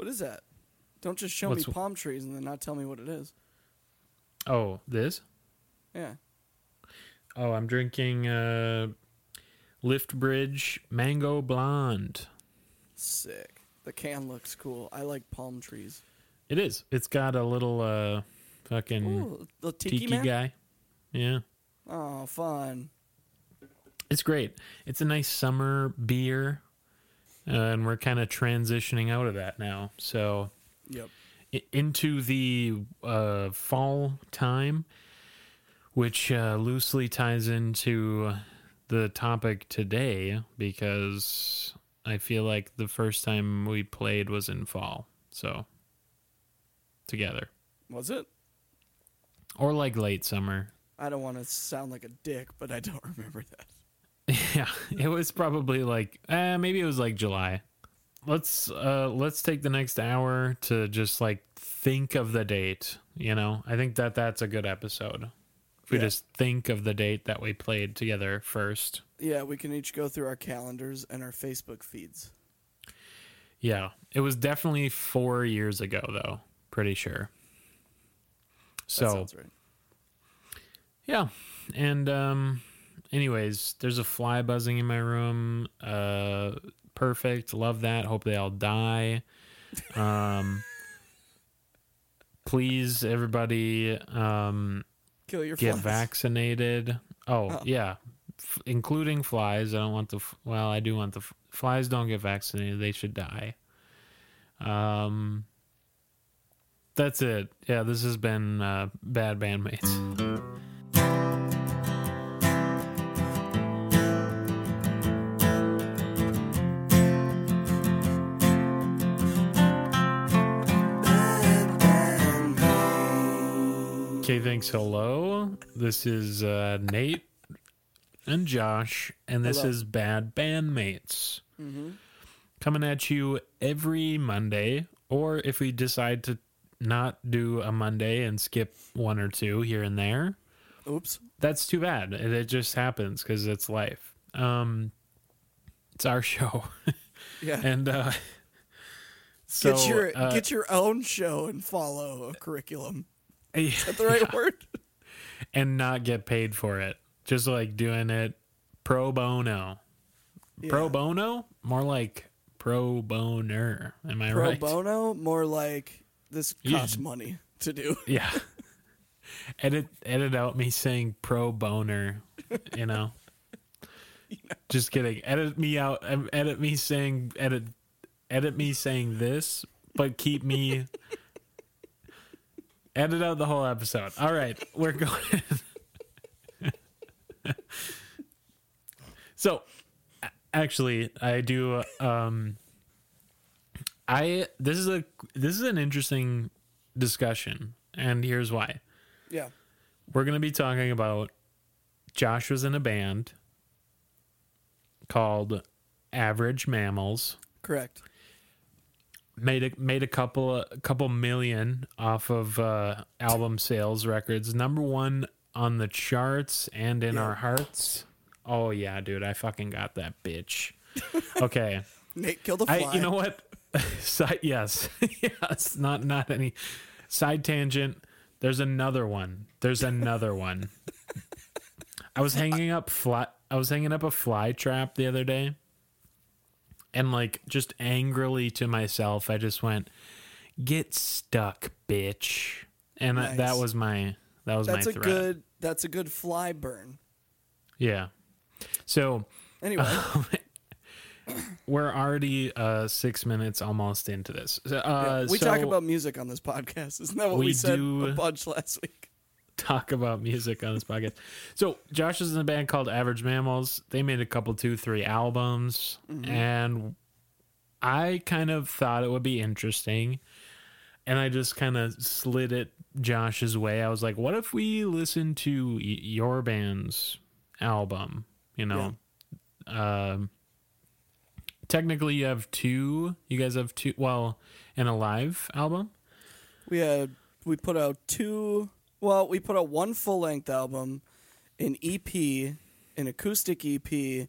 What is that? Don't just show What's- me palm trees and then not tell me what it is. Oh, this? Yeah. Oh, I'm drinking uh, Lift Bridge Mango Blonde. Sick. The can looks cool. I like palm trees. It is. It's got a little uh, fucking Ooh, the tiki, tiki guy. Yeah. Oh, fun. It's great. It's a nice summer beer, uh, and we're kind of transitioning out of that now. So Yep. into the uh, fall time, which uh, loosely ties into the topic today because I feel like the first time we played was in fall. So together, Was it? or like late summer. I don't want to sound like a dick, but I don't remember that. Yeah, it was probably like uh, maybe it was like July. Let's uh let's take the next hour to just like think of the date, you know? I think that that's a good episode. If we Yeah. just think of the date that we played together first. Yeah, we can each go through our calendars and our Facebook feeds. Yeah, it was definitely 4 years ago though, pretty sure. That So, sounds right. Yeah. And um anyways, there's a fly buzzing in my room. Uh perfect. Love that. Hope they all die. Um please everybody um Kill your get flies. vaccinated. Oh, Oh. yeah. F- including flies. I don't want the f- well, I do want the f- flies don't get vaccinated. They should die. Um that's it. Yeah, this has been uh, Bad Bandmates. Okay, thanks. Hello. This is uh, Nate and Josh, and this Hello. is Bad Bandmates. Mhm. Coming at you every Monday, or if we decide to not do a Monday and skip one or two here and there, Oops. that's too bad. It, it just happens because it's life. Um, it's our show, Yeah. and uh, so get your uh, get your own show and follow a curriculum. Is that the right word? and not get paid for it. Just like doing it pro bono. Pro bono? More like pro boner. Am I Pro right? Pro bono, more like this costs should- money to do. Yeah. edit edit out me saying pro boner, you know. Just kidding. Edit me out. Edit me saying edit edit me saying this, but keep me edit out the whole episode. All right, we're going. so, actually, I do. Um, I this is a this is an interesting discussion, and here's why. Yeah. We're going to be talking about Josh was in a band called Average Mammals. Correct. Made a made a couple a couple million off of uh, album sales records. Number one on the charts and in Yeah. our hearts. Oh yeah, dude, I fucking got that bitch. Okay. Nate killed a fly. I you know what? Side yes. yes, not not any side tangent. There's another one. There's another one. I was hanging up fly I was hanging up a fly trap the other day. And like just angrily to myself, I just went, "Get stuck, bitch." And I- that Nice. was my that was that's my a threat. good that's a good fly burn. Yeah. So, Anyway, we're already uh 6 minutes almost into this. So, Uh we so- talk about music on this podcast. Isn't that what we, We said do- a bunch last week? Talk about music on this podcast. So Josh is in a band called Average Mammals. They made a couple, two, three albums, and I kind of thought it would be interesting, and I just kind of slid it Josh's way. I was like, "What if we listen to y- your band's album?" You know, um, technically you have two. You guys have two. Well, and a live album. We had we put out two. Well, we put out one full length album, an EP, an acoustic EP,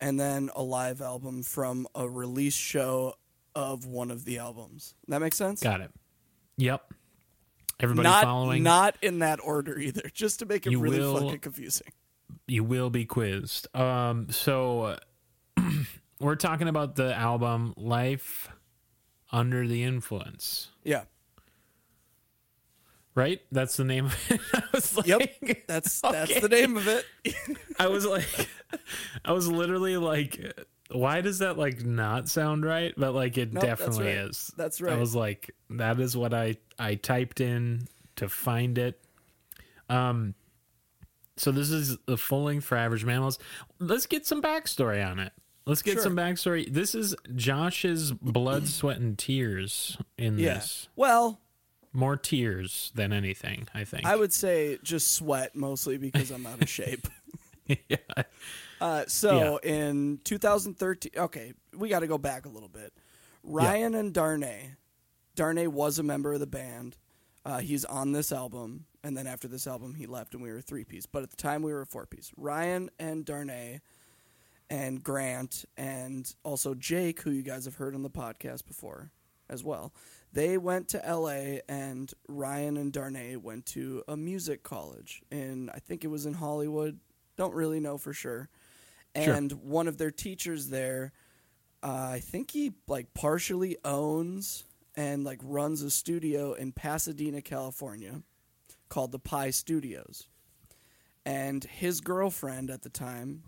and then a live album from a release show of one of the albums. That makes sense. Got it. Yep. Everybody not following? not in that order either, just to make it You really will- fucking confusing. you will be quizzed. Um, so we're talking about the album Life Under the Influence, Yeah. Right? That's the name of it. I was like, Yep. That's that's Okay. the name of it. I was like, I was literally like, why does that like not sound right? But like, it Nope, that's definitely right. is. That's right. I was like, that is what I I typed in to find it. Um, so this is the full length for average mammals. Let's get some backstory on it. Let's get Sure. some backstory. This is Josh's blood, sweat, and tears in yeah. this. Well, More tears than anything, I think. I would say just sweat mostly because I'm out of shape. yeah. Uh, so in 2013, okay, we got to go back a little bit. Ryan and Darnay. Darnay was a member of the band. Uh, he's on this album, and then after this album, he left, and we were a three piece. But at the time, we were a four piece. Ryan and Darnay, and Grant, and also Jake, who you guys have heard on the podcast before as well. They went to LA, and Ryan and Darnay went to a music college in, I think it was in Hollywood. Don't really know for sure. Sure. And one of their teachers there, uh, I think he like partially owns and like runs a studio in Pasadena, California, called the Pi Studios. And his girlfriend at the time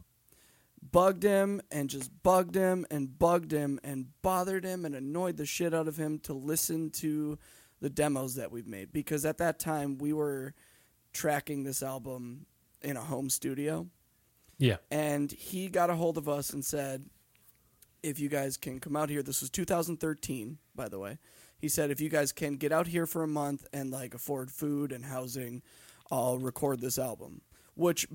bugged him and just bugged him and bugged him and bothered him and annoyed the shit out of him to listen to the demos that we've made. Because at that time we were tracking this album in a home studio. Yeah. and he got a hold of us and said if you guys can come out here this was 2013 by the way. He said if you guys can get out here for a month and like afford food and housing i'll record this album which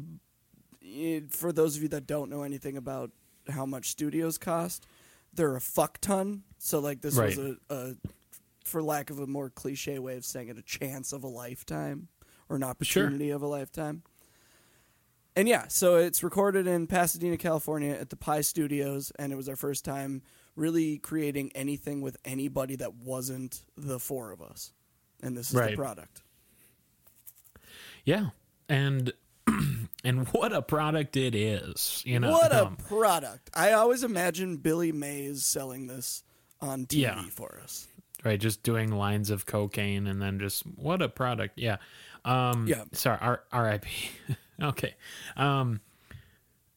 eh, for those of you that don't know anything about how much studios cost they're a fuck ton so like this was a, a for lack of a more cliche way of saying it a chance of a lifetime or an opportunity of a lifetime and yeah, so it's recorded in Pasadena, California at the Pi Studios, and it was our first time really creating anything with anybody that wasn't the four of us. And this is Right. the product. Yeah. And and what a product it is. You know. what a um, product. I always imagine Billy Mays selling this on TV Yeah. for us. right just doing lines of cocaine and then just what a product yeah um Yeah. sorry R- rip okay um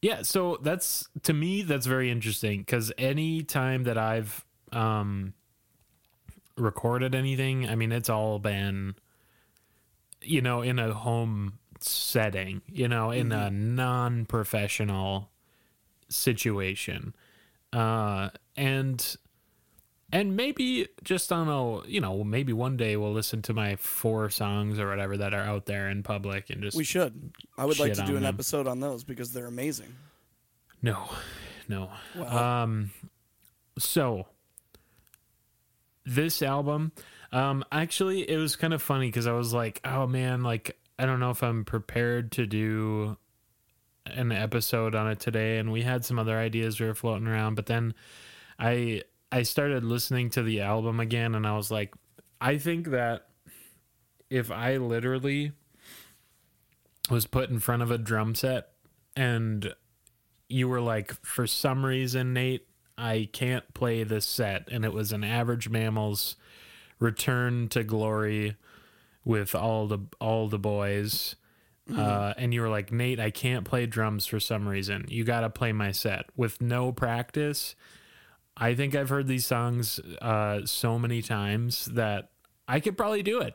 yeah so that's to me that's very interesting because any time that i've um recorded anything i mean it's all been you know in a home setting you know in a non-professional situation uh and and maybe just on a you know maybe one day we'll listen to my four songs or whatever that are out there in public and just We should. I would like to do an them. episode on those because they're amazing. no no Wow. um so this album um actually it was kind of funny because i was like oh man like i don't know if i'm prepared to do an episode on it today and we had some other ideas we were floating around but then i i started listening to the album again and i was like i think that if i literally was put in front of a drum set and you were like for some reason nate i can't play this set and it was an average mammals return to glory with all the all the boys uh, and you were like nate i can't play drums for some reason you gotta play my set with no practice i think i've heard these songs uh, so many times that i could probably do it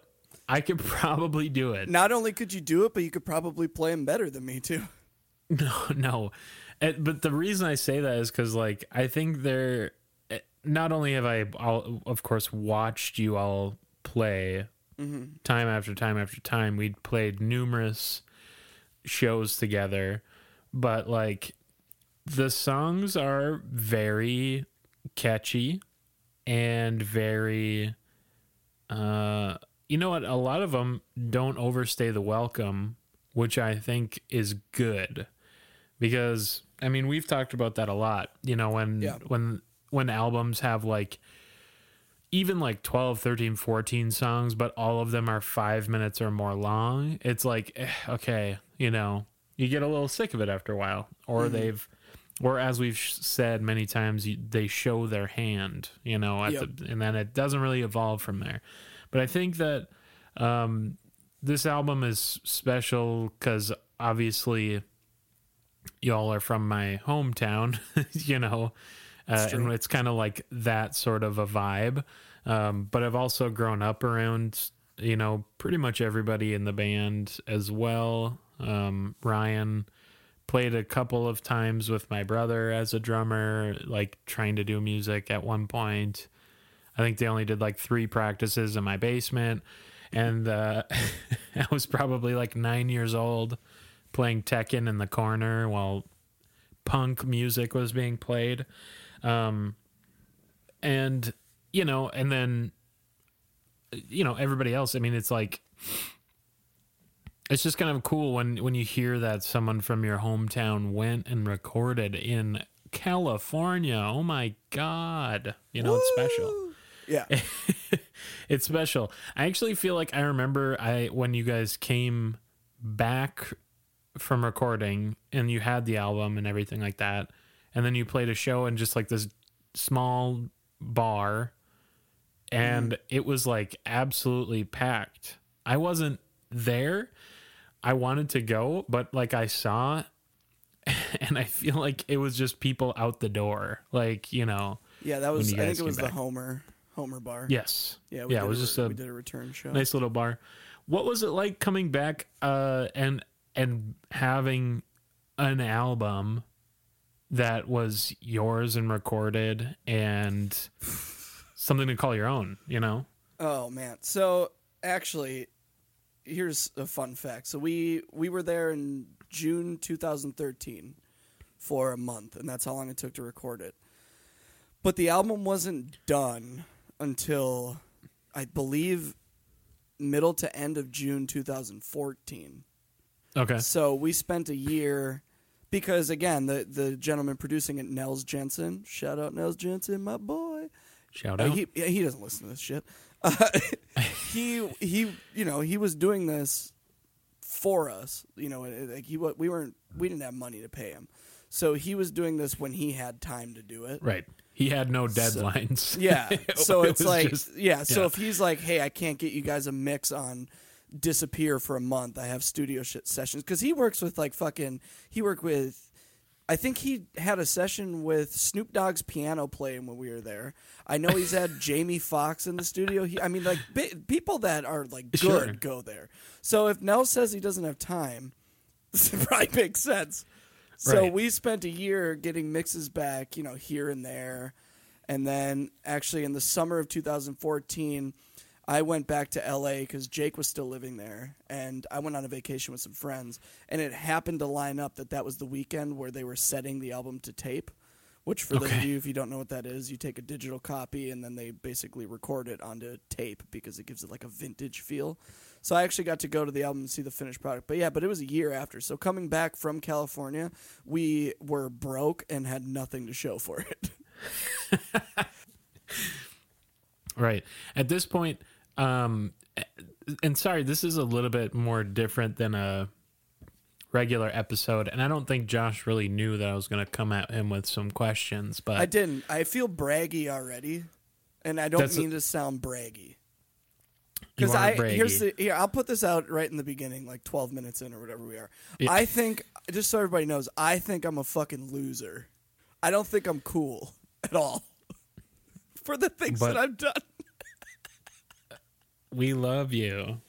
i could probably do it Not only could you do it, but you could probably play them better than me too. No, no. Uh, But the reason I say that is because, like, I think they're. uh, Not only have I, all, of course, watched you all play time after time after time, we'd played numerous shows together, but, like, the songs are very catchy and very. Uh, you know what? A lot of them don't overstay the welcome, which I think is good because I mean we've talked about that a lot. You know when Yeah. when when albums have like even like 12 13 14 songs but all of them are five minutes or more long it's like eh, okay you know you get a little sick of it after a while or mm-hmm. they've or as we've said many times they show their hand you know yep. the, and then it doesn't really evolve from there but i think that um, this album is special because obviously y'all are from my hometown you know uh, and it's kind of like that sort of a vibe. Um, but I've also grown up around, you know, pretty much everybody in the band as well. Um, Ryan played a couple of times with my brother as a drummer, like trying to do music at one point. I think they only did like three practices in my basement. And uh, I was probably like nine years old playing Tekken in the corner while punk music was being played. Um, and you know, and then you know everybody else. I mean, it's like it's just kind of cool when when you hear that someone from your hometown went and recorded in California. Oh my god, you know Woo! it's special. Yeah. it's special. I actually feel like I remember I when you guys came back from recording and you had the album and everything like that and then you played a show in just like this small bar and mm. it was like absolutely packed. I wasn't there. I wanted to go, but like I saw and I feel like it was just people out the door. Like, you know. Yeah, that was I think it was back. the Homer Homer bar. Yes. Yeah, yeah, it was a, just a we did a return show. Nice little bar. What was it like coming back uh and and having an album that was yours and recorded and something to call your own, you know? Oh man. So actually here's a fun fact. So we we were there in June 2013 for a month and that's how long it took to record it. But the album wasn't done until I believe middle to end of June 2014. Okay. So we spent a year because again, the the gentleman producing it, Nels Jensen, shout out Nels Jensen, my boy. Shout uh, out. Uh, he he doesn't listen to this shit. Uh, he he you know he was doing this for us. You know, like he we weren't we didn't have money to pay him, so he was doing this when he had time to do it. Right. He had no deadlines. So, yeah. So it's like just, yeah. So yeah. if he's like, hey, I can't get you guys a mix on disappear for a month. I have studio sh- sessions because he works with like fucking. He worked with. I think he had a session with Snoop Dogg's piano playing when we were there. I know he's had Jamie Foxx in the studio. He, I mean, like bi- people that are like good sure. go there. So if Nell says he doesn't have time, this probably makes sense. So right. we spent a year getting mixes back, you know, here and there, and then actually in the summer of 2014 I went back to LA because Jake was still living there, and I went on a vacation with some friends, and it happened to line up that that was the weekend where they were setting the album to tape. Which, for okay. those of you if you don't know what that is, you take a digital copy and then they basically record it onto tape because it gives it like a vintage feel. So I actually got to go to the album and see the finished product. But yeah, but it was a year after. So coming back from California, we were broke and had nothing to show for it. right. At this point, um, and sorry, this is a little bit more different than a regular episode, and I don't think Josh really knew that I was going to come at him with some questions. But I didn't. I feel braggy already, and I don't mean a, to sound braggy. Because I braggy. here's the here I'll put this out right in the beginning, like twelve minutes in or whatever we are. Yeah. I think just so everybody knows, I think I'm a fucking loser. I don't think I'm cool at all for the things but, that I've done we love you.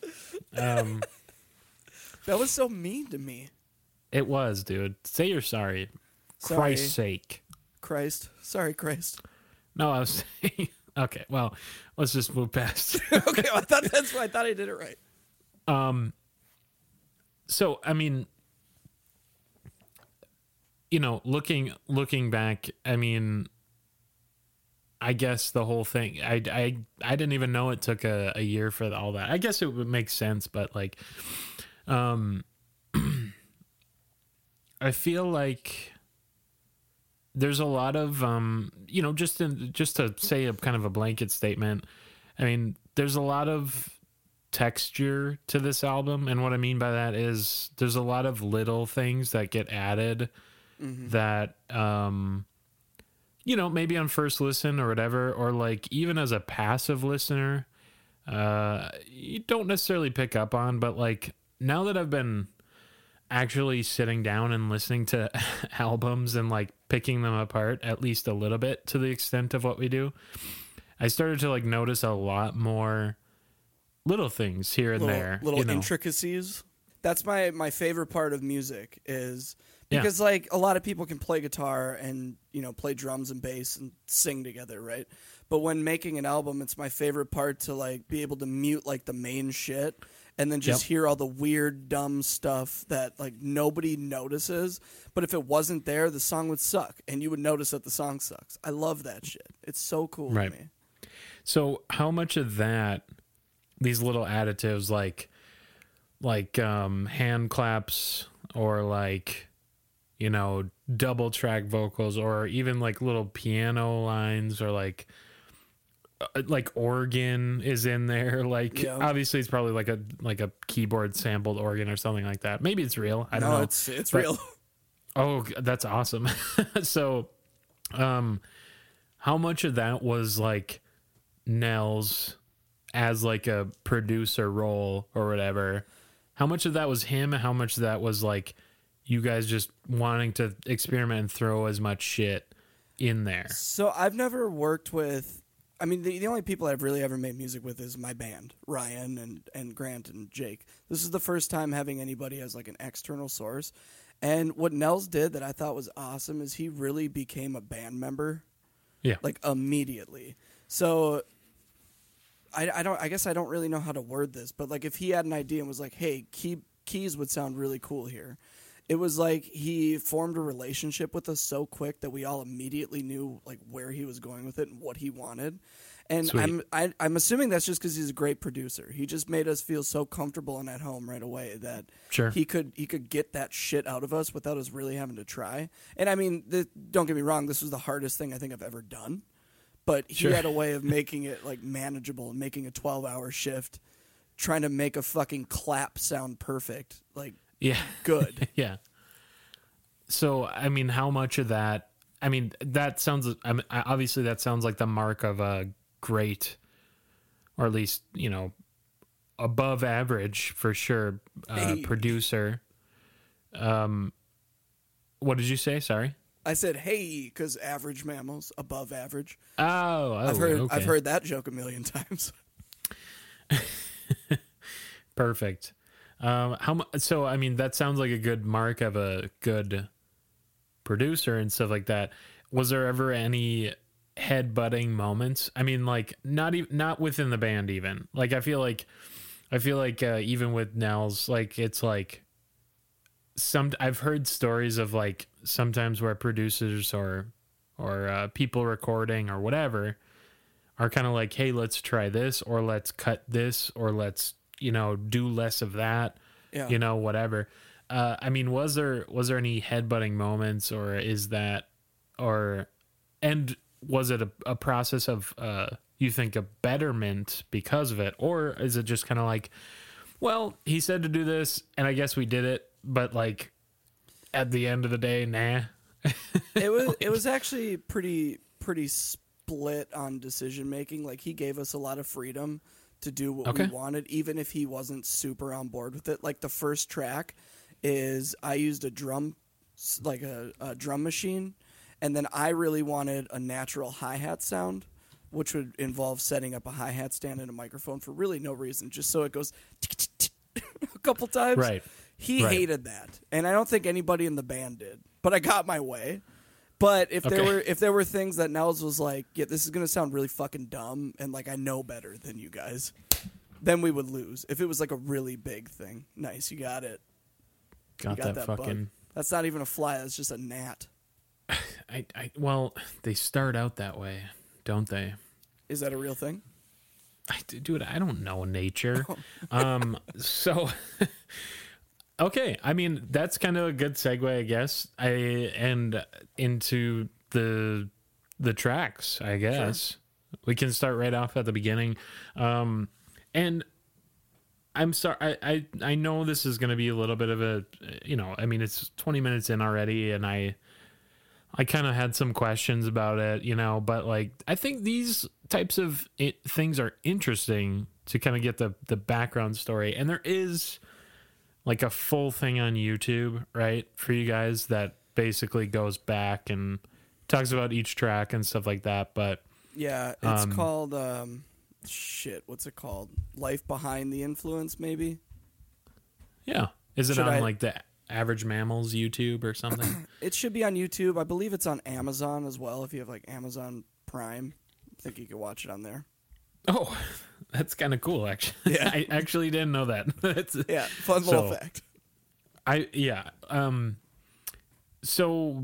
Um, that was so mean to me. It was, dude. Say you're sorry. sorry. Christ's sake. Christ. Sorry, Christ. No, I was saying. Okay, well, let's just move past. okay, well, I thought that's why I thought I did it right. Um. So I mean, you know, looking looking back, I mean, I guess the whole thing. I, I, I didn't even know it took a, a year for all that. I guess it would make sense, but like, um, I feel like there's a lot of um, you know, just in just to say a kind of a blanket statement. I mean, there's a lot of texture to this album, and what I mean by that is there's a lot of little things that get added mm-hmm. that um you know, maybe on first listen or whatever, or like even as a passive listener, uh, you don't necessarily pick up on. But like now that I've been actually sitting down and listening to albums and like picking them apart at least a little bit to the extent of what we do, I started to like notice a lot more little things here and little, there, little you know. intricacies. That's my my favorite part of music is because yeah. like a lot of people can play guitar and you know play drums and bass and sing together right but when making an album it's my favorite part to like be able to mute like the main shit and then just yep. hear all the weird dumb stuff that like nobody notices but if it wasn't there the song would suck and you would notice that the song sucks i love that shit it's so cool right. to me so how much of that these little additives like like um hand claps or like you know, double track vocals or even like little piano lines or like uh, like organ is in there. Like yeah. obviously it's probably like a like a keyboard sampled organ or something like that. Maybe it's real. I don't no, know. it's it's but, real. Oh that's awesome. So um how much of that was like nels as like a producer role or whatever? How much of that was him how much of that was like you guys just wanting to experiment and throw as much shit in there. So I've never worked with. I mean, the, the only people I've really ever made music with is my band, Ryan and and Grant and Jake. This is the first time having anybody as like an external source. And what Nels did that I thought was awesome is he really became a band member. Yeah. Like immediately. So I, I don't I guess I don't really know how to word this, but like if he had an idea and was like, "Hey, key, keys would sound really cool here." It was like he formed a relationship with us so quick that we all immediately knew like where he was going with it and what he wanted. And Sweet. I'm I, am i am assuming that's just because he's a great producer. He just made us feel so comfortable and at home right away that sure. he could he could get that shit out of us without us really having to try. And I mean, the, don't get me wrong, this was the hardest thing I think I've ever done. But he sure. had a way of making it like manageable and making a 12 hour shift, trying to make a fucking clap sound perfect. Like yeah. Good. yeah. So, I mean, how much of that? I mean, that sounds. I mean, obviously, that sounds like the mark of a great, or at least you know, above average for sure uh, hey. producer. Um, what did you say? Sorry. I said hey because average mammals above average. Oh, oh I've heard okay. I've heard that joke a million times. Perfect. Um, how so? I mean, that sounds like a good mark of a good producer and stuff like that. Was there ever any head butting moments? I mean, like not even not within the band, even. Like I feel like, I feel like uh, even with Nels, like it's like some. I've heard stories of like sometimes where producers or or uh, people recording or whatever are kind of like, hey, let's try this or let's cut this or let's you know, do less of that, yeah. you know, whatever. Uh, I mean, was there was there any headbutting moments, or is that, or, and was it a, a process of uh, you think a betterment because of it, or is it just kind of like, well, he said to do this, and I guess we did it, but like, at the end of the day, nah. it was it was actually pretty pretty split on decision making. Like he gave us a lot of freedom to do what okay. we wanted, even if he wasn't super on board with it. Like the first track is I used a drum, like a, a drum machine, and then I really wanted a natural hi hat sound, which would involve setting up a hi hat stand and a microphone for really no reason, just so it goes a couple times. Right. He right. hated that, and I don't think anybody in the band did. But I got my way. But if okay. there were if there were things that Nels was like, yeah, this is gonna sound really fucking dumb, and like I know better than you guys, then we would lose. If it was like a really big thing, nice, you got it. Got, got that, that, fucking. Bug. That's not even a fly. That's just a gnat. I, I, well, they start out that way, don't they? Is that a real thing? I, dude, I don't know nature. um, so Okay, I mean that's kind of a good segue, I guess. I and into the the tracks, I guess. Sure. We can start right off at the beginning. Um, and I'm sorry. I, I, I know this is going to be a little bit of a, you know, I mean, it's 20 minutes in already, and I, I kind of had some questions about it, you know, but like, I think these types of it, things are interesting to kind of get the the background story, and there is like a full thing on YouTube, right, for you guys that basically goes back and talks about each track and stuff like that. But yeah, it's um, called um, shit. What's it called? Life behind the influence, maybe. Yeah, is it should on I, like the Average Mammals YouTube or something? it should be on YouTube. I believe it's on Amazon as well. If you have like Amazon Prime, I think you could watch it on there. Oh, that's kind of cool. Actually, yeah, I actually didn't know that. that's yeah, fun so, little fact. I yeah. Um, so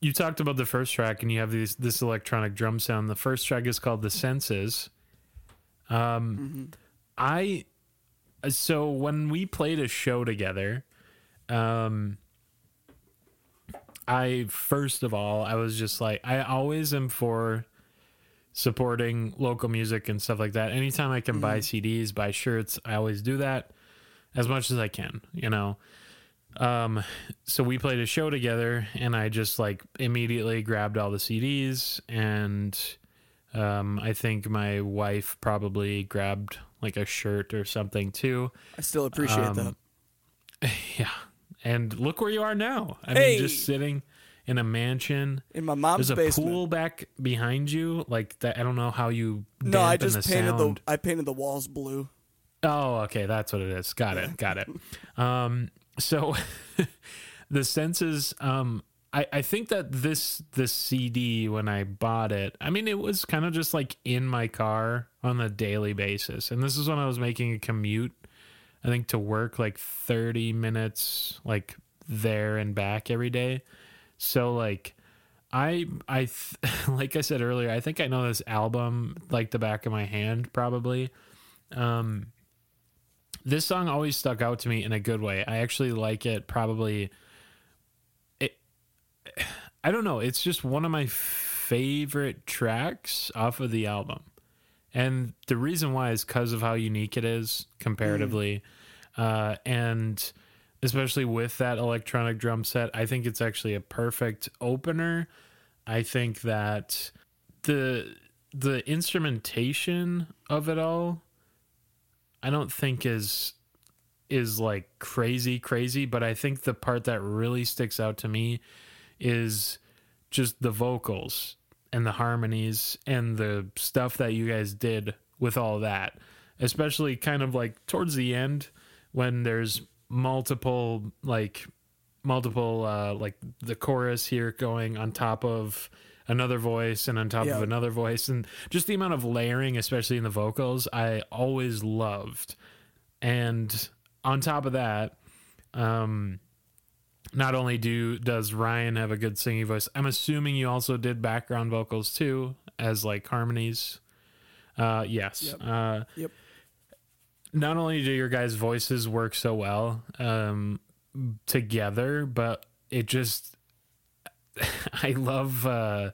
you talked about the first track, and you have these this electronic drum sound. The first track is called "The Senses." Um, mm-hmm. I so when we played a show together, um, I first of all I was just like I always am for supporting local music and stuff like that. Anytime I can mm-hmm. buy CDs, buy shirts, I always do that as much as I can, you know. Um, so we played a show together and I just like immediately grabbed all the CDs and um, I think my wife probably grabbed like a shirt or something too. I still appreciate um, that. Yeah. And look where you are now. I hey. mean, just sitting in a mansion in my mom's There's a basement. pool back behind you, like that. I don't know how you. No, I just the painted sound. the. I painted the walls blue. Oh, okay, that's what it is. Got it. Got it. Um, so the senses. Um, I, I think that this this CD when I bought it, I mean it was kind of just like in my car on a daily basis, and this is when I was making a commute. I think to work like thirty minutes, like there and back every day. So like I I th- like I said earlier, I think I know this album like the back of my hand probably. Um this song always stuck out to me in a good way. I actually like it probably it I don't know, it's just one of my favorite tracks off of the album. And the reason why is cuz of how unique it is comparatively. Mm. Uh and especially with that electronic drum set. I think it's actually a perfect opener. I think that the the instrumentation of it all I don't think is is like crazy crazy, but I think the part that really sticks out to me is just the vocals and the harmonies and the stuff that you guys did with all that. Especially kind of like towards the end when there's multiple like multiple uh like the chorus here going on top of another voice and on top yeah. of another voice. And just the amount of layering especially in the vocals I always loved. And on top of that um not only do does Ryan have a good singing voice I'm assuming you also did background vocals too as like harmonies. Uh yes. Yep. uh yep not only do your guys' voices work so well um, together, but it just I love uh,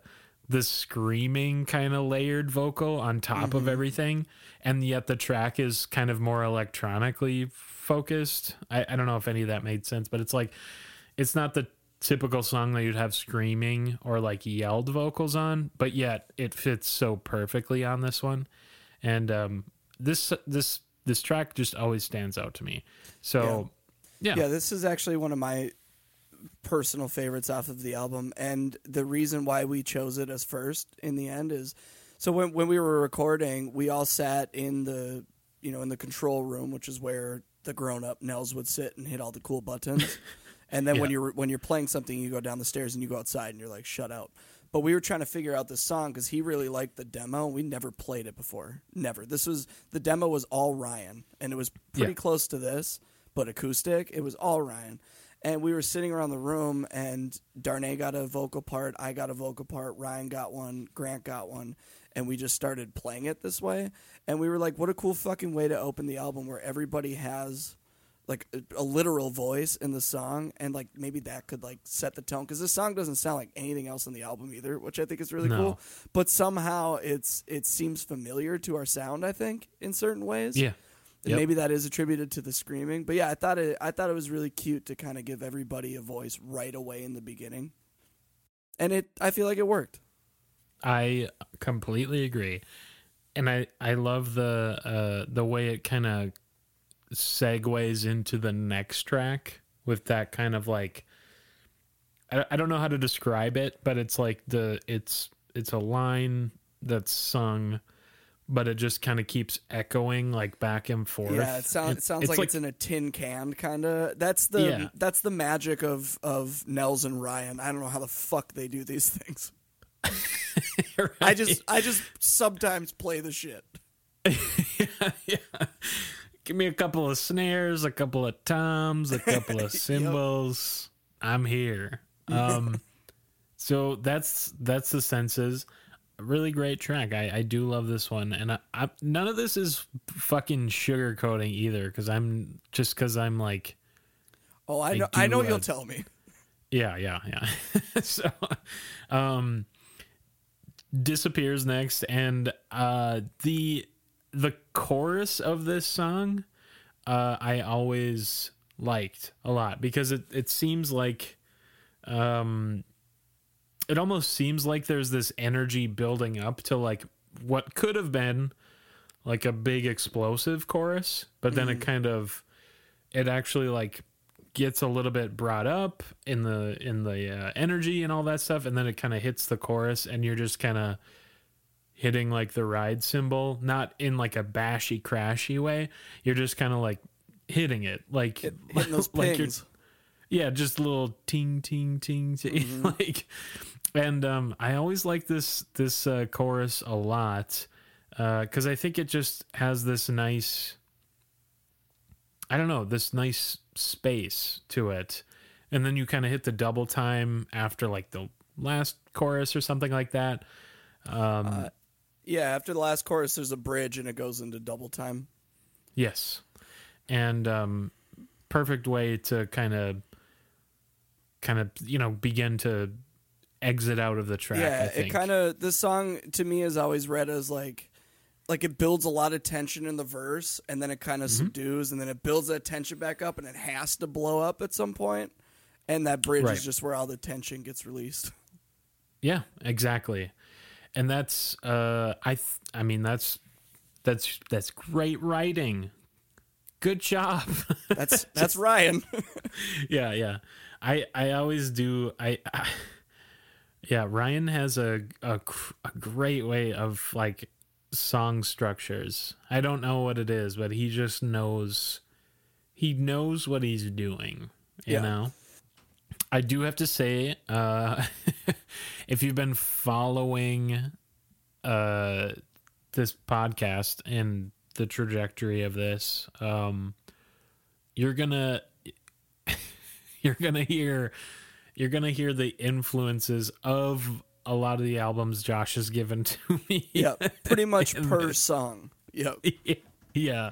the screaming kind of layered vocal on top mm-hmm. of everything, and yet the track is kind of more electronically focused. I, I don't know if any of that made sense, but it's like it's not the typical song that you'd have screaming or like yelled vocals on, but yet it fits so perfectly on this one. And um, this this this track just always stands out to me. So, yeah. yeah. Yeah, this is actually one of my personal favorites off of the album and the reason why we chose it as first in the end is so when when we were recording, we all sat in the you know, in the control room, which is where the grown-up Nels would sit and hit all the cool buttons. and then yeah. when you're when you're playing something, you go down the stairs and you go outside and you're like, "Shut out." But we were trying to figure out this song because he really liked the demo. We never played it before. Never. This was the demo was all Ryan, and it was pretty yeah. close to this, but acoustic. It was all Ryan. And we were sitting around the room, and Darnay got a vocal part, I got a vocal part, Ryan got one, Grant got one, and we just started playing it this way. And we were like, what a cool fucking way to open the album where everybody has like a, literal voice in the song, and like maybe that could like set the tone because this song doesn't sound like anything else on the album either, which I think is really No. cool. But somehow it's it seems familiar to our sound. I think in certain ways. Yeah. And Yep. maybe that is attributed to the screaming. But yeah, I thought it I thought it was really cute to kind of give everybody a voice right away in the beginning. And it I feel like it worked. I completely agree, and I I love the uh, the way it kind of segues into the next track with that kind of like I, I don't know how to describe it, but it's like the it's it's a line that's sung, but it just kind of keeps echoing like back and forth. Yeah, it sounds it sounds like, it's in a tin can kind of. That's the Yeah. that's the magic of of Nels and Ryan. I don't know how the fuck they do these things. I just I just sometimes play the shit. yeah. Give me a couple of snares, a couple of toms, a couple of cymbals. I'm here. Um, so that's that's the senses. A really great track. I, I do love this one, and I, I none of this is fucking sugarcoating either, because I'm just because I'm like, Oh, I I know I do, know uh, you'll tell me. yeah, yeah, yeah. so, um, disappears next, and uh, the the chorus of this song, uh, I always liked a lot because it it seems like, um, it almost seems like there's this energy building up to like what could have been like a big explosive chorus, but then it kind of it actually like gets a little bit brought up in the in the uh, energy and all that stuff and then it kind of hits the chorus and you're just kind of hitting like the ride cymbal, not in like a bashy crashy way. You're just kind of like hitting it like Hitting those like pings. yeah just a little ting ting ting ting like and um i always like this this uh, chorus a lot because i think it just has this nice i don't know this nice space to it. And then you kind of hit the double time after like the last chorus or something like that. Um Yeah, after the last chorus there's a bridge and it goes into double time. Yes. And um perfect way to kind of kind of, you know, begin to exit out of the track, I yeah, it kind of this song to me is always read as like like it builds a lot of tension in the verse and then it kind Mm-hmm. of subdues and then it builds that tension back up and it has to blow up at some point and that bridge Right. is just where all the tension gets released. Yeah, exactly. And that's uh I th- I mean that's that's that's great writing. Good job. That's that's Ryan. yeah, yeah. I I always do I, I Yeah, Ryan has a, a cr- a great way of like song structures. I don't know what it is, but he just knows he knows what he's doing, you Yeah. know. I do have to say uh if you've been following uh this podcast and the trajectory of this, um you're gonna you're gonna hear you're gonna hear the influences of a lot of the albums Josh has given to me. yeah, pretty much per this- song. Yep. yeah,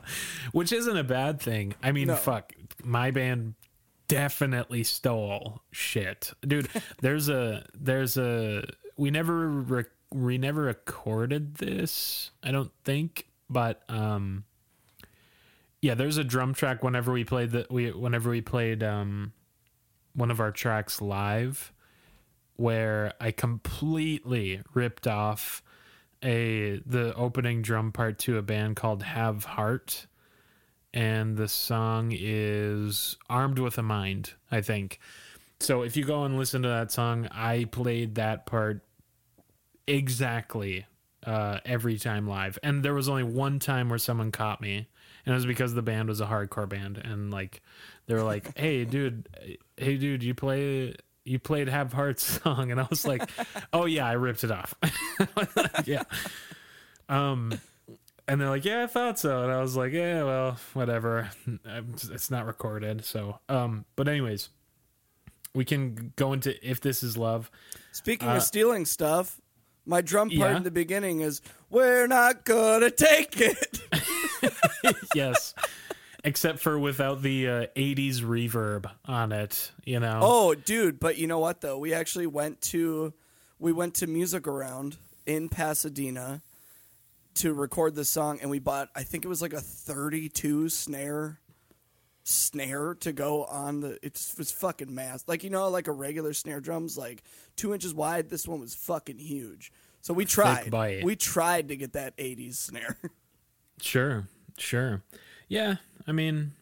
which isn't a bad thing. I mean, No. fuck, my band definitely stole shit, dude. there's a there's a we never rec- we never recorded this, I don't think, but um, yeah, there's a drum track whenever we played the we whenever we played um one of our tracks live where I completely ripped off a the opening drum part to a band called Have Heart and the song is Armed with a Mind, I think. So if you go and listen to that song, I played that part exactly uh, every time live. And there was only one time where someone caught me, and it was because the band was a hardcore band, and like they were like, "Hey, dude, hey, dude, you play." You played Have Heart's song, and I was like, "Oh yeah, I ripped it off." yeah, um, and they're like, "Yeah, I thought so," and I was like, "Yeah, well, whatever. It's not recorded." So, um, but anyways, we can go into if this is love. Speaking Uh, of stealing stuff, my drum part Yeah. in the beginning is "We're not gonna take it." yes. except for without the uh, 80s reverb on it, you know. Oh, dude, but you know what though? We actually went to we went to Music Around in Pasadena to record the song and we bought I think it was like a 32 snare snare to go on the it was fucking mass. Like you know like a regular snare drum's like two inches wide? This one was fucking huge. So we tried. we tried to get that 80s snare. Sure, sure. Yeah, I mean,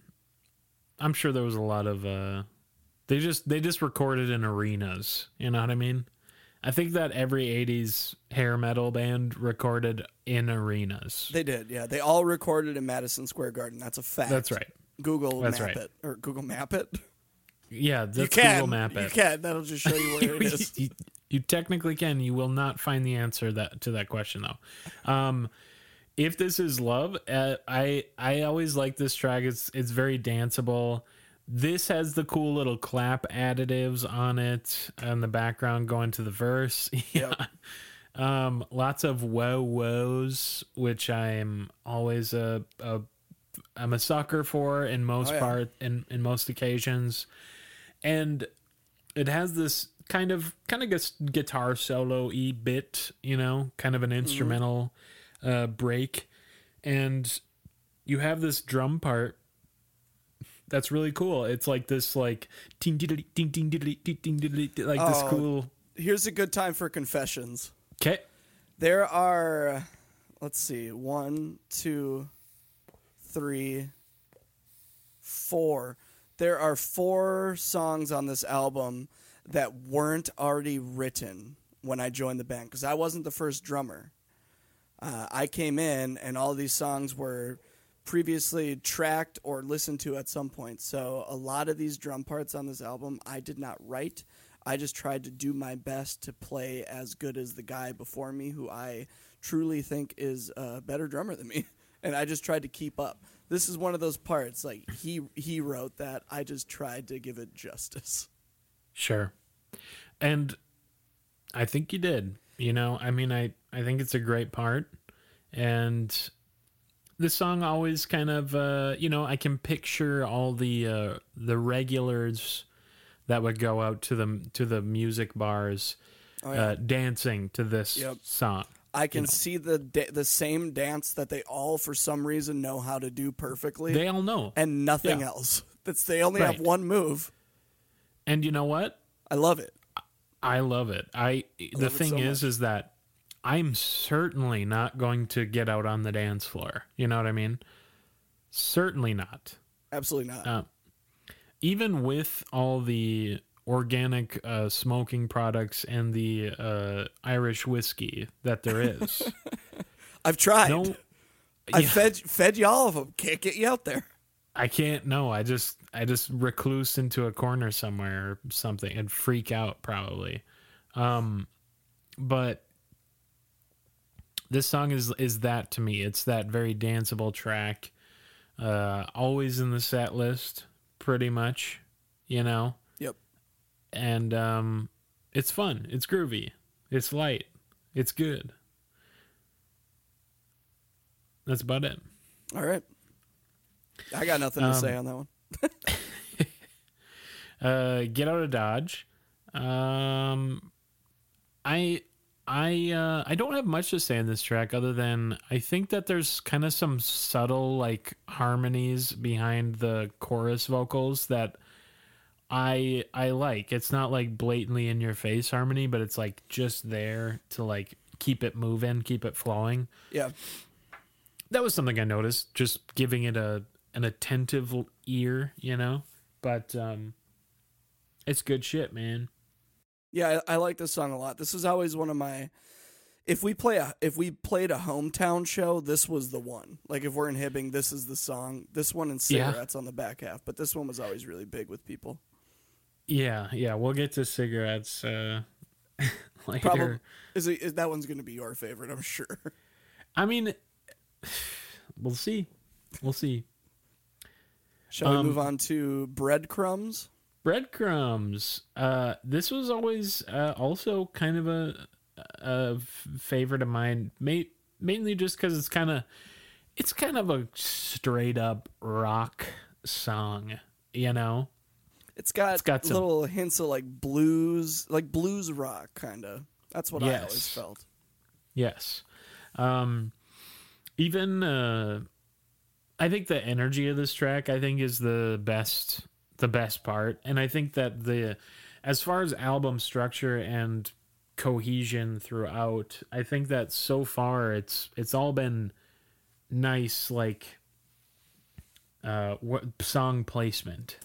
I'm sure there was a lot of uh they just they just recorded in arenas, you know what I mean? I think that every 80s hair metal band recorded in arenas. they did yeah they all recorded in Madison Square Garden that's a fact That's right. Google That's map right. it or Google map it Yeah, that's you can Google Map it. you can that'll just show you where it is you, you technically can. You will not find the answer that to that question though. Um, if this is love, uh, I I always like this track. It's it's very danceable. This has the cool little clap additives on it and the background going to the verse. yeah. Um, lots of whoa woes, which I'm always a, a I'm a sucker for in most Oh, yeah. part in in most occasions, and it has this kind of kind of gets guitar solo e bit, you know, kind of an instrumental uh, break, and you have this drum part that's really cool. It's like this like ding ding ding diddly ding ding diddly like this Oh. cool. here's a good time for confessions Okay, There are, let's see, one, two, three, four. There are four songs on this album that weren't already written when I joined the band because I wasn't the first drummer. Uh, I came in and all these songs were previously tracked or listened to at some point. So a lot of these drum parts on this album I did not write. I just tried to do my best to play as good as the guy before me, who I truly think is a better drummer than me. And I just tried to keep up. This is one of those parts like he he wrote that. I just tried to give it justice. sure, and I think you did. You know, I mean, I I think it's a great part, and the song always kind of uh, you know I can picture all the uh, the regulars that would go out to the to the music bars Oh, yeah. uh, dancing to this Yep. song. I can see the da- the same dance that they all for some reason know how to do perfectly, They all know, and nothing Yeah. else. That's they only Right. have one move. and you know what? I love it. I love it. I the love it thing so is much. is that I'm certainly not going to get out on the dance floor. You know what I mean? Certainly not. Absolutely not. Uh, even with all the organic uh, smoking products and the uh, Irish whiskey that there is, I've tried. no, I yeah, fed fed you all of them. Can't get you out there. I can't. No, I just I just recluse into a corner somewhere or something and freak out probably. Um, but this song is is that to me. It's that very danceable track. Uh, always in the set list, pretty much. You know, Yep. and um, it's fun. It's groovy. It's light. It's good. That's about it. All right. I got nothing to Um, say on that one. uh get out of dodge um i i uh i don't have much to say in this track other than i think that there's kind of some subtle like harmonies behind the chorus vocals that i i like it's not like blatantly in your face harmony but it's like just there to like keep it moving keep it flowing Yeah. that was something I noticed, just giving it a an attentive ear, you know. But um, it's good shit, man. Yeah, I, I like this song a lot. This is always one of my. If we play a if we played a hometown show, this was the one. Like if we're in Hibbing, this is the song. This one and Yeah. cigarettes on the back half, but this one was always really big with people. Yeah, yeah. We'll get to cigarettes uh, later. Probably is, it, is that one's going to be your favorite, I'm sure. I mean, we'll see. We'll see. Shall we Um, move on to breadcrumbs? Breadcrumbs. Uh, this was always uh, also kind of a, a favorite of mine, ma- mainly just because it's kind of it's kind of a straight up rock song, you know? It's got, it's got some, little hints of like blues, like blues rock kind of. That's what yes. I always felt. Yes. Um even uh I think the energy of this track I think is the best the best part and I think that the as far as album structure and cohesion throughout, I think that so far it's it's all been nice like uh what song placement,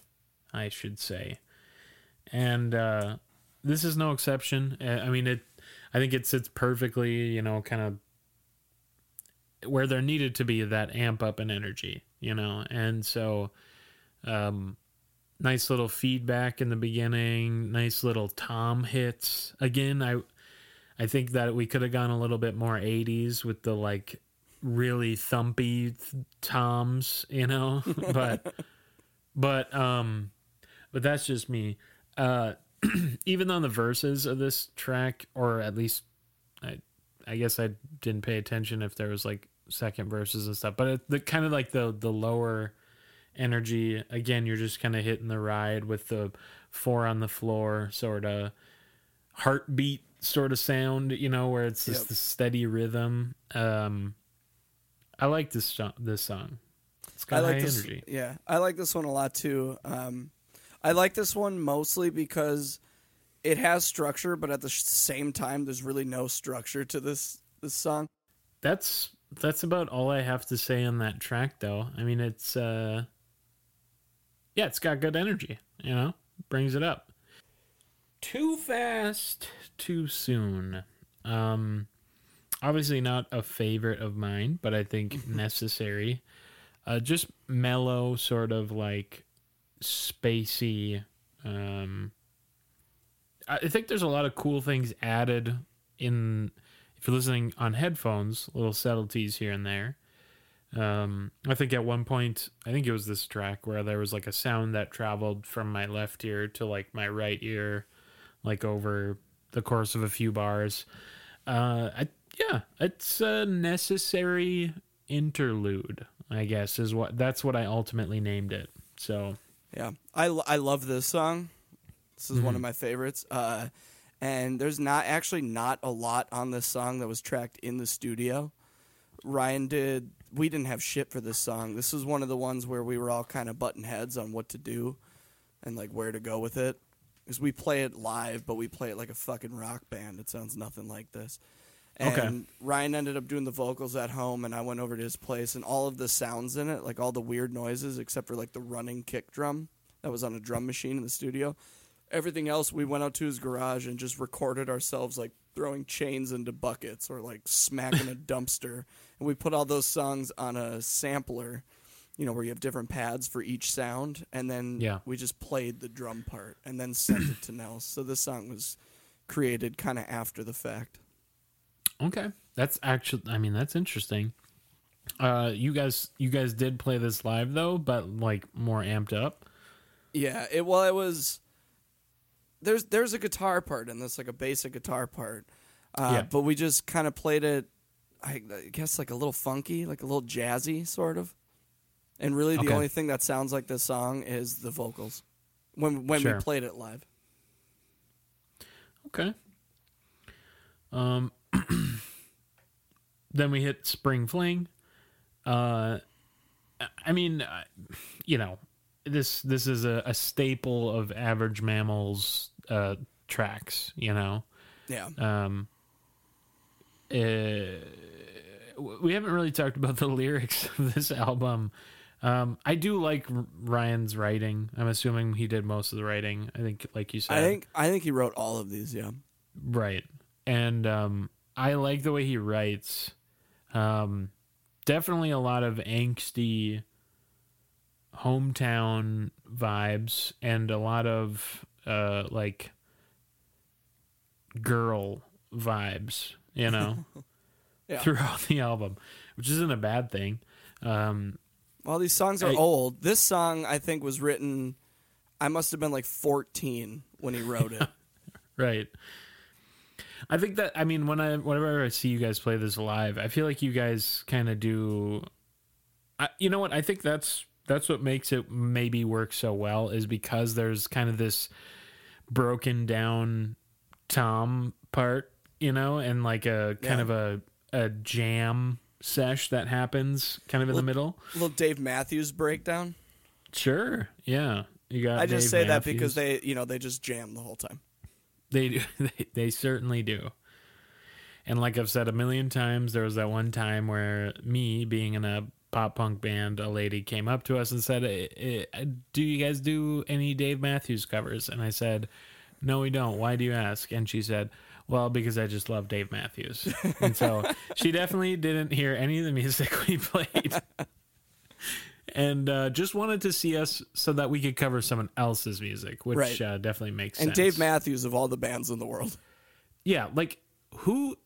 I should say. And uh this is no exception. I mean it I think it sits perfectly, you know, kind of where there needed to be that amp up in energy, you know. And so um nice little feedback in the beginning, nice little tom hits. Again, I I think that we could have gone a little bit more 80s with the like really thumpy th- toms, you know, but but um but that's just me. Uh even on the verses of this track or at least I I guess I didn't pay attention if there was like second verses and stuff, but it, the kind of like the the lower energy. Again, you're just kind of hitting the ride with the four on the floor sort of heartbeat sort of sound, you know, where it's just yep. the steady rhythm. Um, I like this song, this song. It's got I like high this, energy. Yeah, I like this one a lot too. Um, I like this one mostly because it has structure, but at the same time, there's really no structure to this this song. That's that's about all I have to say on that track, though. I mean, it's uh, yeah, it's got good energy. You know, brings it up. Too fast, too soon. Um, obviously not a favorite of mine, but I think necessary. Uh, just mellow, sort of like spacey. Um, I think there's a lot of cool things added in if you're listening on headphones, little subtleties here and there. Um, I think at one point, I think it was this track where there was like a sound that traveled from my left ear to like my right ear, like over the course of a few bars. Uh, I, yeah, it's a necessary interlude, I guess, is what that's what I ultimately named it. So, yeah, I, I love this song. This is mm-hmm. one of mm-hmm. my favorites. Uh, and there's not actually not a lot on this song that was tracked in the studio. Ryan did. We didn't have shit for this song. This was one of the ones where we were all kind of button heads on what to do and like where to go with it. Because we play it live, but we play it like a fucking rock band. It sounds nothing like this. And okay. Ryan ended up doing the vocals at home, and I went over to his place, and all of the sounds in it, like all the weird noises, except for like the running kick drum that was on a drum machine in the studio, everything else we went out to his garage and just recorded ourselves like throwing chains into buckets or like smacking a dumpster. And we put all those songs on a sampler you know where you have different pads for each sound. And then yeah. we just played the drum part and then sent it to Nels. So this song was created kind of after the fact. Okay. That's actually i mean that's interesting. Uh you guys you guys did play this live though but like more amped up? Yeah. It well it was there's there's a guitar part in this, like a basic guitar part. Uh, yeah. But we just kind of played it, I guess, like a little funky, like a little jazzy, sort of. And really, the okay. only thing that sounds like this song is the vocals when when sure. we played it live. Okay. Um. then we hit Spring Fling. Uh, I mean, uh, you know, this this is a, a staple of average mammals uh, tracks. You know. Yeah. Um. Uh, we haven't really talked about the lyrics of this album. Um, I do like Ryan's writing. I'm assuming he did most of the writing. I think, like you said, I think I think he wrote all of these. Yeah, right. And um, I like the way he writes. Um, definitely a lot of angsty hometown vibes and a lot of uh like girl vibes, you know, yeah. throughout the album, which isn't a bad thing. Um well, these songs are I, old. This song I think was written I must have been like 14 when he wrote it. right. I think that I mean when I whenever I see you guys play this live, I feel like you guys kind of do I, you know what? I think that's that's what makes it maybe work so well is because there's kind of this broken down tom part, you know, and like a kind Yeah. of a a jam sesh that happens kind of in the middle. Little Dave Matthews breakdown. Sure. Yeah. You got I just Dave say that because they, you know, they just jam the whole time. They do. They, they certainly do. And like I've said a million times, there was that one time where me, being in a pop punk band, a lady came up to us and said, "Eh, eh, "Do you guys do any Dave Matthews covers?" And I said, "No, we don't. Why do you ask?" And she said, "Well, because I just love Dave Matthews." And so she definitely didn't hear any of the music we played. And uh, just wanted to see us so that we could cover someone else's music, which Right. uh, definitely makes And sense. And Dave Matthews of all the bands in the world. Yeah, like who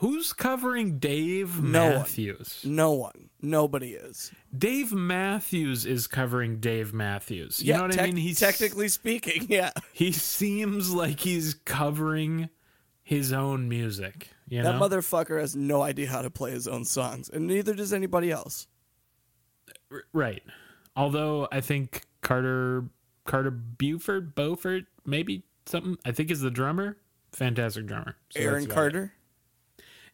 who's covering Dave No one. Matthews? No one. Nobody is. Dave Matthews is covering Dave Matthews. You know what I mean? He's technically speaking, yeah. he seems like he's covering his own music. You That know? motherfucker has no idea how to play his own songs, and neither does anybody else. R- right. Although I think Carter Carter Buford Beaufort maybe something I think is the drummer. Fantastic drummer. So Aaron Carter. it.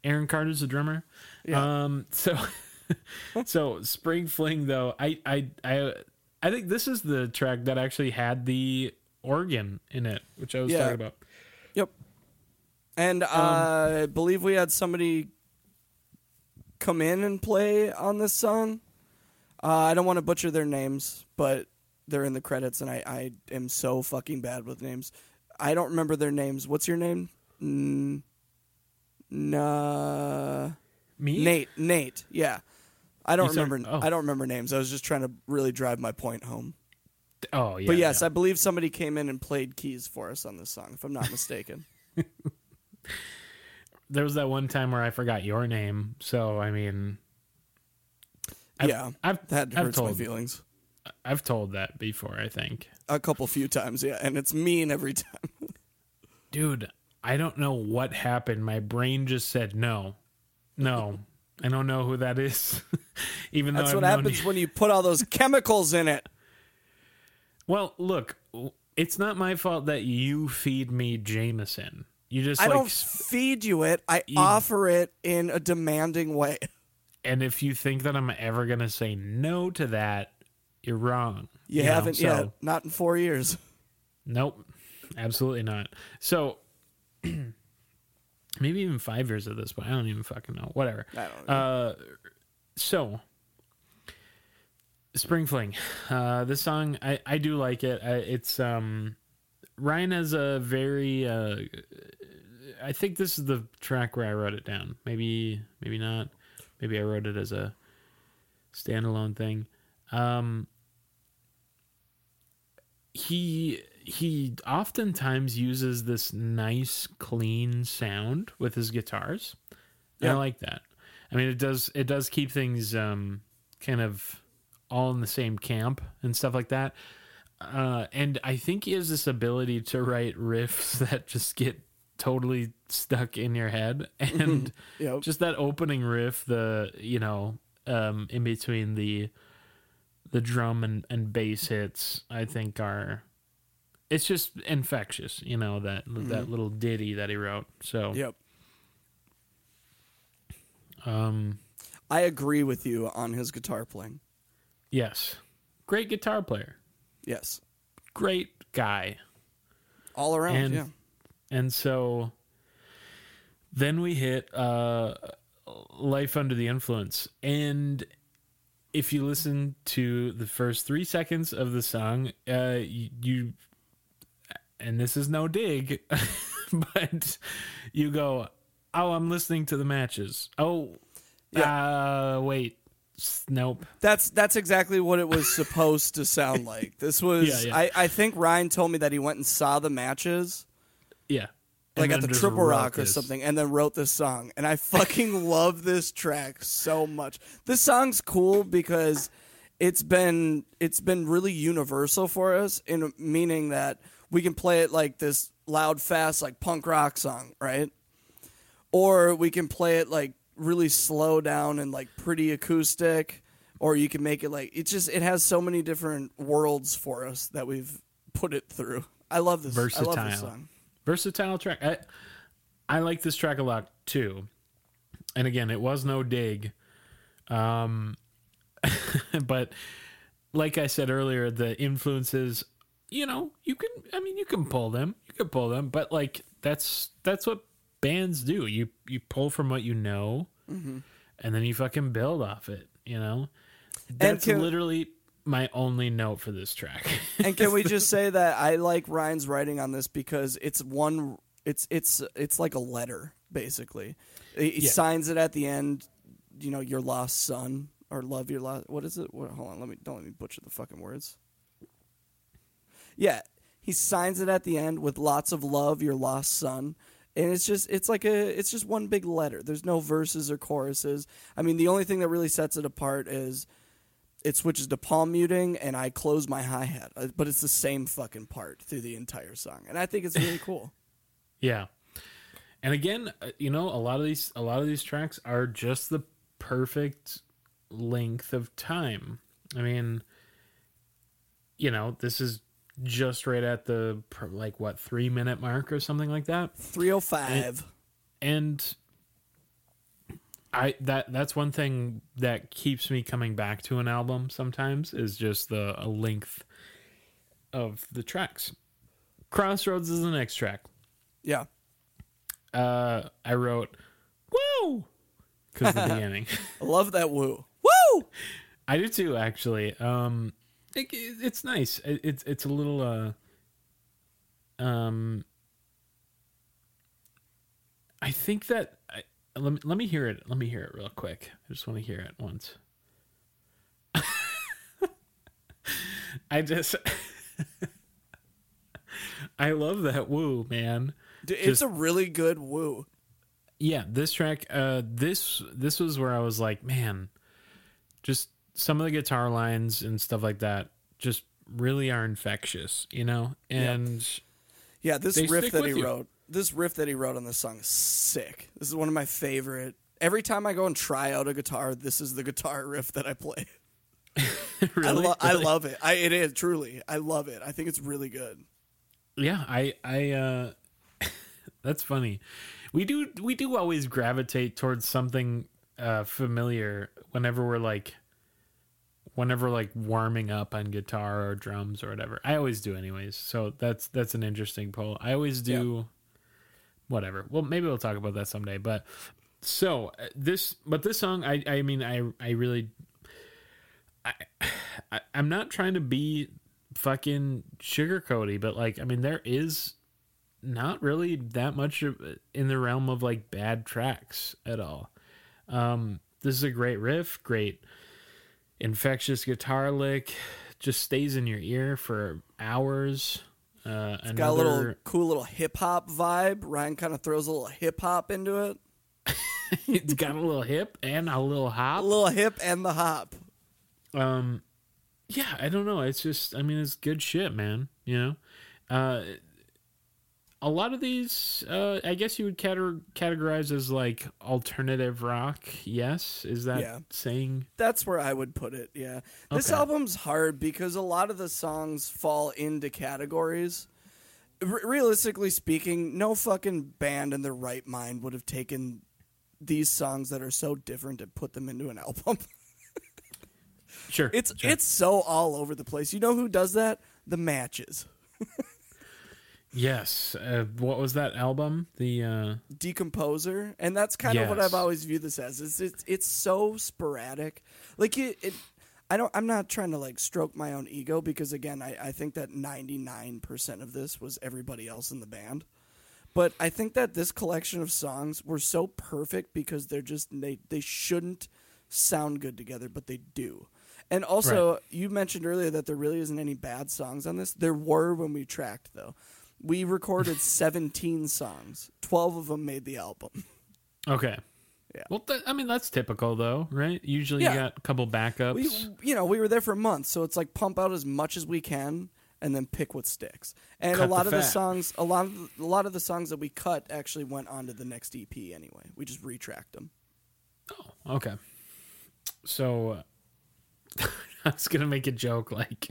Aaron Carter's the drummer. Yeah. Um. So, so Spring Fling though, I I I I think this is the track that actually had the organ in it, which I was Yeah. talking about. Yep. And uh, Um, I believe we had somebody come in and play on this song. Uh, I don't want to butcher their names, but they're in the credits, and I, I am so fucking bad with names. I don't remember their names. What's your name? N- nah. Me, Nate. Nate. Yeah. I don't You said- remember. oh. I don't remember names. I was just trying to really drive my point home. Oh yeah. but yes. I believe somebody came in and played keys for us on this song, if I'm not mistaken. there was that one time where I forgot your name. So I mean, I've, yeah, I've that I've hurts my told feelings. I've told that before. I think, A couple few times, yeah, and it's mean every time. dude. I don't know what happened. My brain just said no, no. I don't know who that is. Even That's though what happens you- when you put all those chemicals in it. Well, look, it's not my fault that you feed me Jameson. You just I like, don't feed you it. I You- offer it in a demanding way. and if you think that I'm ever gonna say no to that, you're wrong. You, know, haven't so- yet. Not in four years. Nope, absolutely not. So maybe even five years at this point. I don't even fucking know. Whatever. I don't know. Uh, so Spring Fling. Uh, this song I I do like it. I, it's um Ryan has a very uh I think this is the track where I wrote it down. Maybe maybe not. Maybe I wrote it as a standalone thing. Um he he oftentimes uses this nice clean sound with his guitars. And I like that. I mean it does it does keep things um kind of all in the same camp and stuff like that. Uh, and I think he has this ability to write riffs that just get totally stuck in your head. And Yep. just that opening riff, the you know, um, in between the the drum and, and bass hits, I think are it's just infectious, you know, that that little ditty that he wrote. So Yep. um I agree with you on his guitar playing. yes. Great guitar player. Yes. Great guy. All around, And- yeah. And so then we hit uh, Life Under the Influence. And if you listen to the first three seconds of the song, uh, you, you and this is no dig, but you go, Oh, I'm listening to the matches. Oh, uh, wait. Nope. That's that's exactly what it was supposed to sound like. This was Yeah, yeah. I, I think Ryan told me that he went and saw the matches Yeah. like at the Triple Rock or something, and then wrote this song. And I fucking love this track so much. This song's cool because it's been it's been really universal for us in meaning that we can play it like this loud, fast, like punk rock song, right? Or we can play it like really slow down and like pretty acoustic. or you can make it like it just it has so many different worlds for us that we've put it through. I love this. Versatile. I love this song. Versatile track. I I like this track a lot too. And again, it was no dig. Um but like I said earlier, the influences, you know, you can I mean you can pull them. You can pull them, but like that's that's what bands do. You you pull from what you know mm-hmm. and then you fucking build off it, you know? That's can, literally my only note for this track. and can we just say that I like Ryan's writing on this because it's one it's it's it's like a letter basically. He yeah. signs it at the end, you know, your lost son or love your lost what is it? What, hold on, let me don't let me butcher the fucking words. Yeah, he signs it at the end with lots of love your lost son. And it's just it's like a it's just one big letter. There's no verses or choruses. I mean the only thing that really sets it apart is it switches to palm muting and I close my hi hat, uh, but it's the same fucking part through the entire song, and I think it's really cool. yeah, and again, uh, you know, a lot of these a lot of these tracks are just the perfect length of time. I mean, you know, this is just right at the like what three minute mark or something like that. Three oh five. And I that that's one thing that keeps me coming back to an album sometimes is just the length of the tracks. Crossroads is the next track. Yeah. Uh, I wrote woo because the beginning. I love that woo. Woo. I do too, actually. Um, it, it's nice. It, it's it's a little uh, um. I think that let me let me hear it. Let me hear it real quick. I just want to hear it once. I just I love that woo, man. Dude, it's just, a really good woo. Yeah, this track uh this this was where I was like, man, just some of the guitar lines and stuff like that just really are infectious, you know? And yeah, yeah this riff that he you. wrote this riff that he wrote on this song is sick. This is one of my favorite. Every time I go and try out a guitar, this is the guitar riff that I play. really? I, lo- really? I, love it. I it is truly. I love it. I think it's really good. Yeah, I I uh that's funny. We do we do always gravitate towards something uh familiar whenever we're like whenever like warming up on guitar or drums or whatever. I always do anyways. So that's that's an interesting poll. I always do whatever. Well, maybe we'll talk about that someday. But so uh, this, but this song, I, I mean, I, I really, I, I I'm not trying to be fucking sugarcoaty, but like, I mean, there is not really that much in the realm of like bad tracks at all. Um, this is a great riff, great infectious guitar lick, just stays in your ear for hours. Uh, it's another... got a little cool little hip hop vibe. Ryan kind of throws a little hip hop into it. it's got a little hip and a little hop. A little hip and the hop. Um, yeah, I don't know. It's just, I mean, it's good shit, man. You know, uh, a lot of these, uh, I guess you would categorize as like alternative rock. Yes, is that yeah. saying? That's where I would put it. Yeah, this okay. album's hard because a lot of the songs fall into categories. R- realistically speaking, no fucking band in their right mind would have taken these songs that are so different and put them into an album. sure, it's sure. it's so all over the place. You know who does that? The matches. Yes. Uh, what was that album? The uh... Decomposer, and that's kind yes. of what I've always viewed this as. It's it's, it's so sporadic. Like it, it, I don't. I'm not trying to like stroke my own ego because again, I, I think that 99 percent of this was everybody else in the band. But I think that this collection of songs were so perfect because they're just they they shouldn't sound good together, but they do. And also, right. you mentioned earlier that there really isn't any bad songs on this. There were when we tracked though. We recorded 17 songs. 12 of them made the album. Okay. Yeah. Well, th- I mean that's typical though, right? Usually yeah. you got a couple backups. We, you know, we were there for a month, so it's like pump out as much as we can and then pick what sticks. And cut a lot the of fat. the songs, a lot of a lot of the songs that we cut actually went onto the next EP anyway. We just retracked them. Oh, okay. So, uh, I was gonna make a joke like,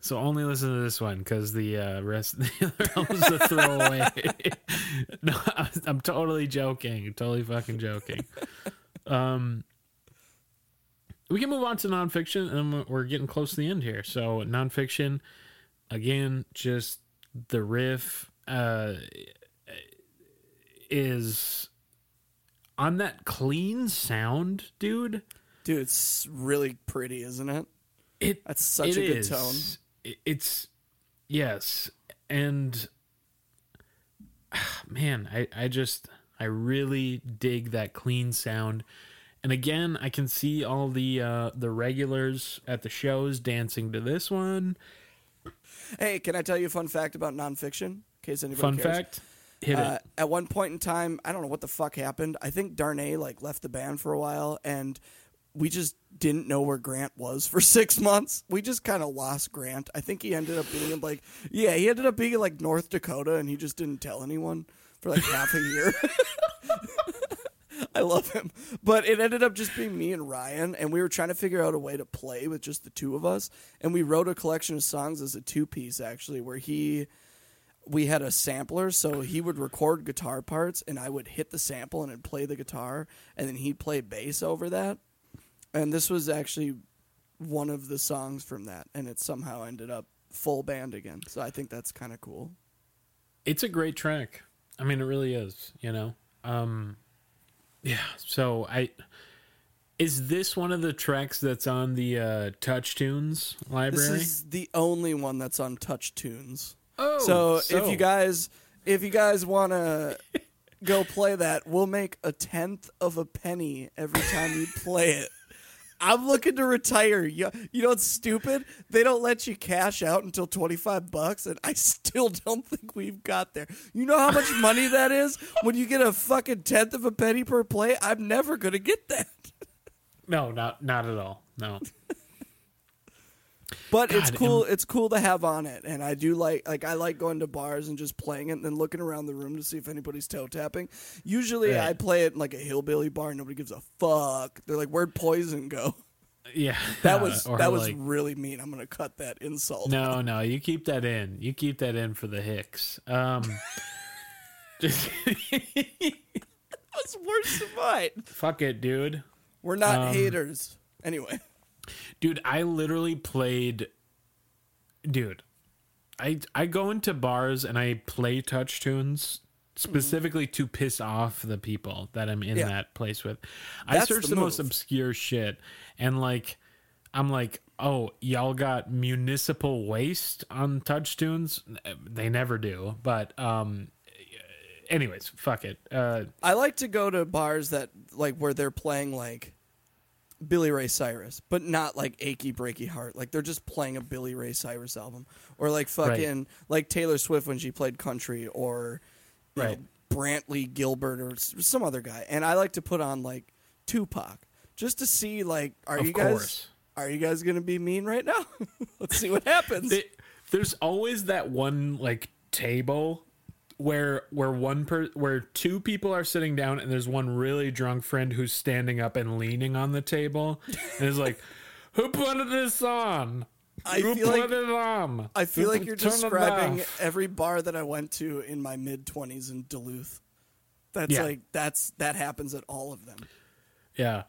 so only listen to this one because the uh, rest the other albums a throwaway. no, I'm, I'm totally joking, totally fucking joking. Um, we can move on to nonfiction, and we're getting close to the end here. So nonfiction, again, just the riff uh, is on that clean sound, dude. Dude, it's really pretty, isn't it? It that's such it a good is. tone. It- It's yes, and man, I I just I really dig that clean sound. And again, I can see all the uh, the regulars at the shows dancing to this one. Hey, can I tell you a fun fact about nonfiction? In case anybody Fun cares? fact, hit Uh, at one point in time, I don't know what the fuck happened. I think Darnay like left the band for a while, and we just didn't know where Grant was for six months. We just kind of lost Grant. I think he ended up being like, yeah, he ended up being like North Dakota, and he just didn't tell anyone for like half a year. I love him. But it ended up just being me and Ryan, and we were trying to figure out a way to play with just the two of us. And we wrote a collection of songs as a two piece, actually, where he. We had a sampler, so he would record guitar parts, and I would hit the sample and play the guitar, and then he'd play bass over that. And this was actually one of the songs from that, and it somehow ended up full band again. So I think that's kind of cool. It's a great track. I mean, it really is. You know. Um, yeah. So I. Is this one of the tracks that's on the uh, Touch Tunes library? This is the only one that's on Touch Tunes. oh, so, if you guys if you guys want to go play that we'll make a tenth of a penny every time you play it i'm looking to retire. You, you know what's stupid? They don't let you cash out until 25 bucks and i still don't think we've got there. You know how much money that is? When you get a fucking tenth of a penny per play i'm never gonna get that. No, not not at all. No. But it's God, cool. It's cool to have on it, and I do like like I like going to bars and just playing it, and then looking around the room to see if anybody's toe tapping. Usually, Right. I play it in like a hillbilly bar. Nobody gives a fuck. They're like, "Where'd Poison go?" Yeah, That was or that was like- really mean. I'm gonna cut that insult. no, no. You keep that in. You keep that in for the Hicks. Um, just That's worse than mine. fuck it, dude. We're not Um, haters. Anyway, Dude, I literally played. Dude, I I go into bars and I play touch tunes specifically to piss off the people that I'm in Yeah. that place with. I That's search the the, most obscure shit and like I'm like, oh, y'all got municipal waste on touch tunes? They never do, but um. Anyways, fuck it. Uh, I like to go to bars that like where they're playing like Billy Ray Cyrus, but not like achy breaky heart. Like they're just playing a Billy Ray Cyrus album, or like fucking like Taylor Swift when she played country, or you Right. know, Brantley Gilbert or some other guy. And I like to put on like Tupac just to see like are Of you guys course. are you guys gonna be mean right now? Let's see what happens. They- there's always that one like table where where one per where two people are sitting down and there's one really drunk friend who's standing up and leaning on the table and is like who put this on I who feel put like- it on I feel like you're describing every bar that I went to in my mid twenties in Duluth. That's Yeah. like that's that happens at all of them. yeah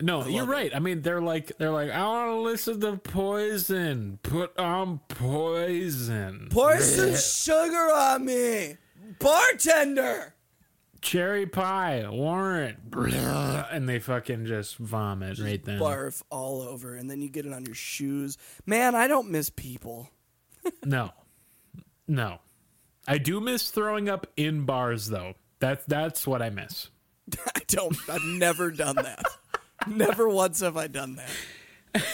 no you're love it. right i mean they're like they're like i want to listen to poison put on poison Pour some sugar on me, bartender. cherry pie warrant and they fucking just vomit right then Barf all over, and then you get it on your shoes. Man, I don't miss people. No, no. I do miss throwing up in bars, though. That's that's what I miss. I don't. I've never done that. never once have I done that.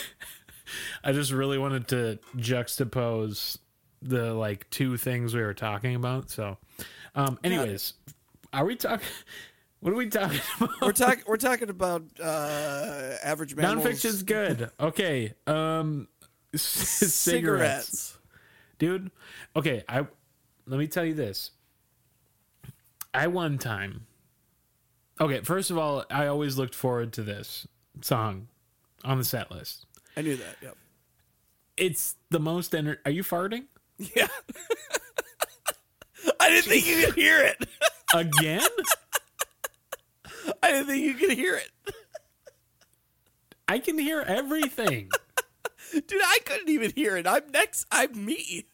I just really wanted to juxtapose the like two things we were talking about. So, um, anyways, are we talking? What are we talking about? We're talking. We're talking about uh, average mammals. Nonfiction's good. Okay. Um, cigarettes. cigarettes. dude. Okay, I let me tell you this. I one time. Okay, first of all, I always looked forward to this song on the set list. I knew that. Yep. it's the most. Enter- Are you farting Yeah. I didn't think you could hear it. again? I didn't think you could hear it. I can hear everything. Dude, I couldn't even hear it. I'm next. I'm me.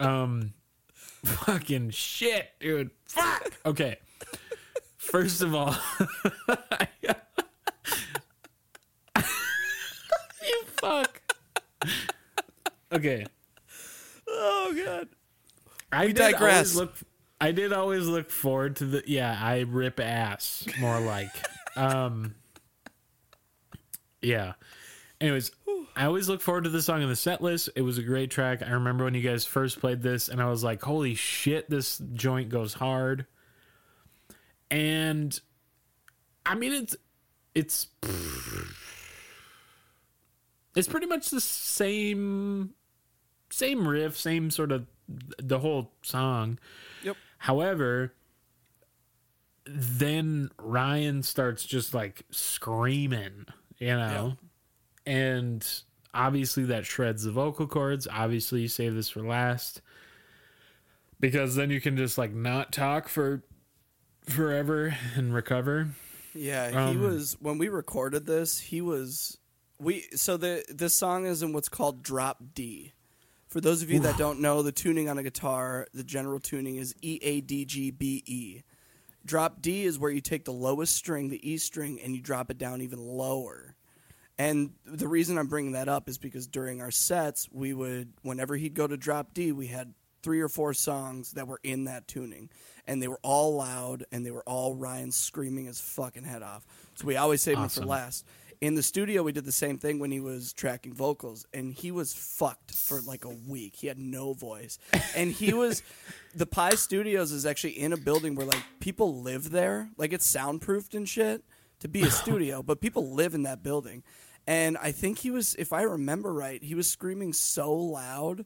Um, fucking shit, dude. Fuck. Okay. First of all, you fuck. Okay. Oh god. I We did digress. always look. I did always look forward to the. Yeah, I rip ass more like. um. Yeah. Anyways, I always look forward to the song in the set list. It was a great track. I remember when you guys first played this, and I was like, "Holy shit, this joint goes hard." And I mean, it's it's it's pretty much the same same riff, same sort of the whole song. Yep. However, then Ryan starts just like screaming, you know, and obviously that shreds the vocal cords. Obviously, you save this for last because then you can just like not talk for forever and recover. Yeah, he Um, was when we recorded this. He was we. So the this song is in what's called drop D. For those of you that don't know, the tuning on a guitar, the general tuning is E A D G B E. Drop D is where you take the lowest string, the E string, and you drop it down even lower. And the reason I'm bringing that up is because during our sets, we would, whenever he'd go to drop D, we had three or four songs that were in that tuning. And they were all loud and they were all Ryan screaming his fucking head off. So we always saved him Awesome. for last. In the studio, we did the same thing when he was tracking vocals, and he was fucked for like a week. He had no voice. And he was, the Pi Studios is actually in a building where like people live there. Like it's soundproofed and shit to be a studio, but people live in that building. And I think he was, if I remember right, he was screaming so loud,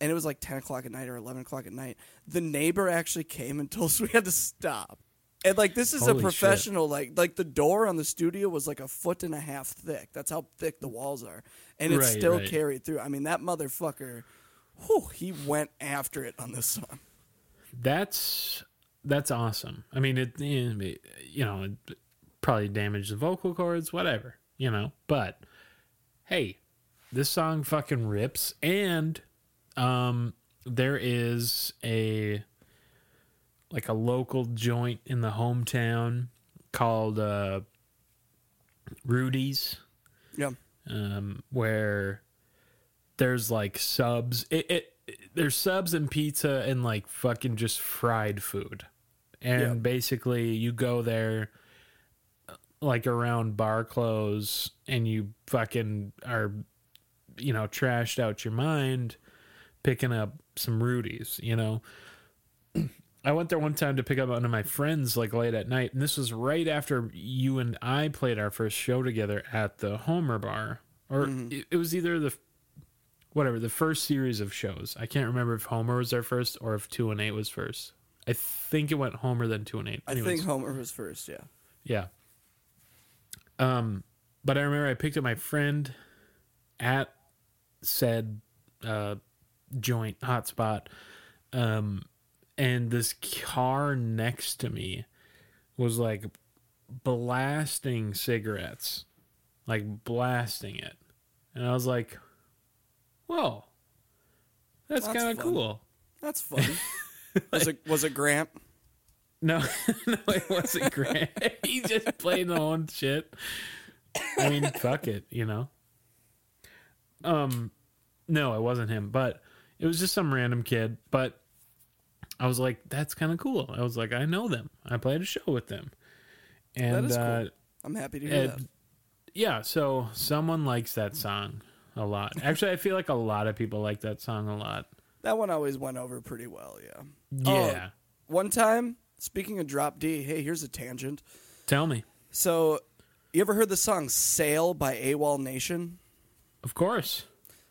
and it was like 10 o'clock at night or 11 o'clock at night. The neighbor actually came and told us we had to stop. And like this is Holy a shit. professional, like like the door on the studio was like a foot and a half thick. That's how thick the walls are, and it Right, still right. carried through. I mean, that motherfucker, whew, he went after it on this song. That's that's awesome. I mean, it eh, you know it probably damaged the vocal cords, whatever you know. But hey, this song fucking rips, and um, there is a like a local joint in the hometown called uh, Rudy's Yeah, um, where there's like subs. It, it, it- there's subs and pizza and like fucking just fried food, and Yeah. basically you go there uh, like around bar close and you fucking are you know trashed out your mind picking up some Rudies, you know. I went there one time to pick up one of my friends like late at night, and this was right after you and I played our first show together at the Homer Bar, or it, it was either the whatever the first series of shows. I can't remember if Homer was our first or if two and eight was first. I think it went Homer then two and eight. I think Homer was first. Yeah, Yeah. Um, but I remember I picked up my friend at said uh joint hotspot. Um, and this car next to me was like blasting cigarettes, like blasting it, and I was like, "Whoa, that's That's kind of cool." that's funny. was it was it Grant? No, no, it wasn't Grant. he just played the own shit. I mean, fuck it, you know. Um, no, it wasn't him, but it was just some random kid. But I was like, that's kind of cool. I was like, I know them. I played a show with them, and That is cool. uh, I'm happy to hear Ed- that. yeah, so someone likes that song a lot. Actually, I feel like a lot of people like that song a lot. That one always went over pretty well. Yeah. Yeah, One time, speaking of drop D, hey, here's a tangent. tell me. So, you ever heard the song "Sail" by AWOL Nation? Of course.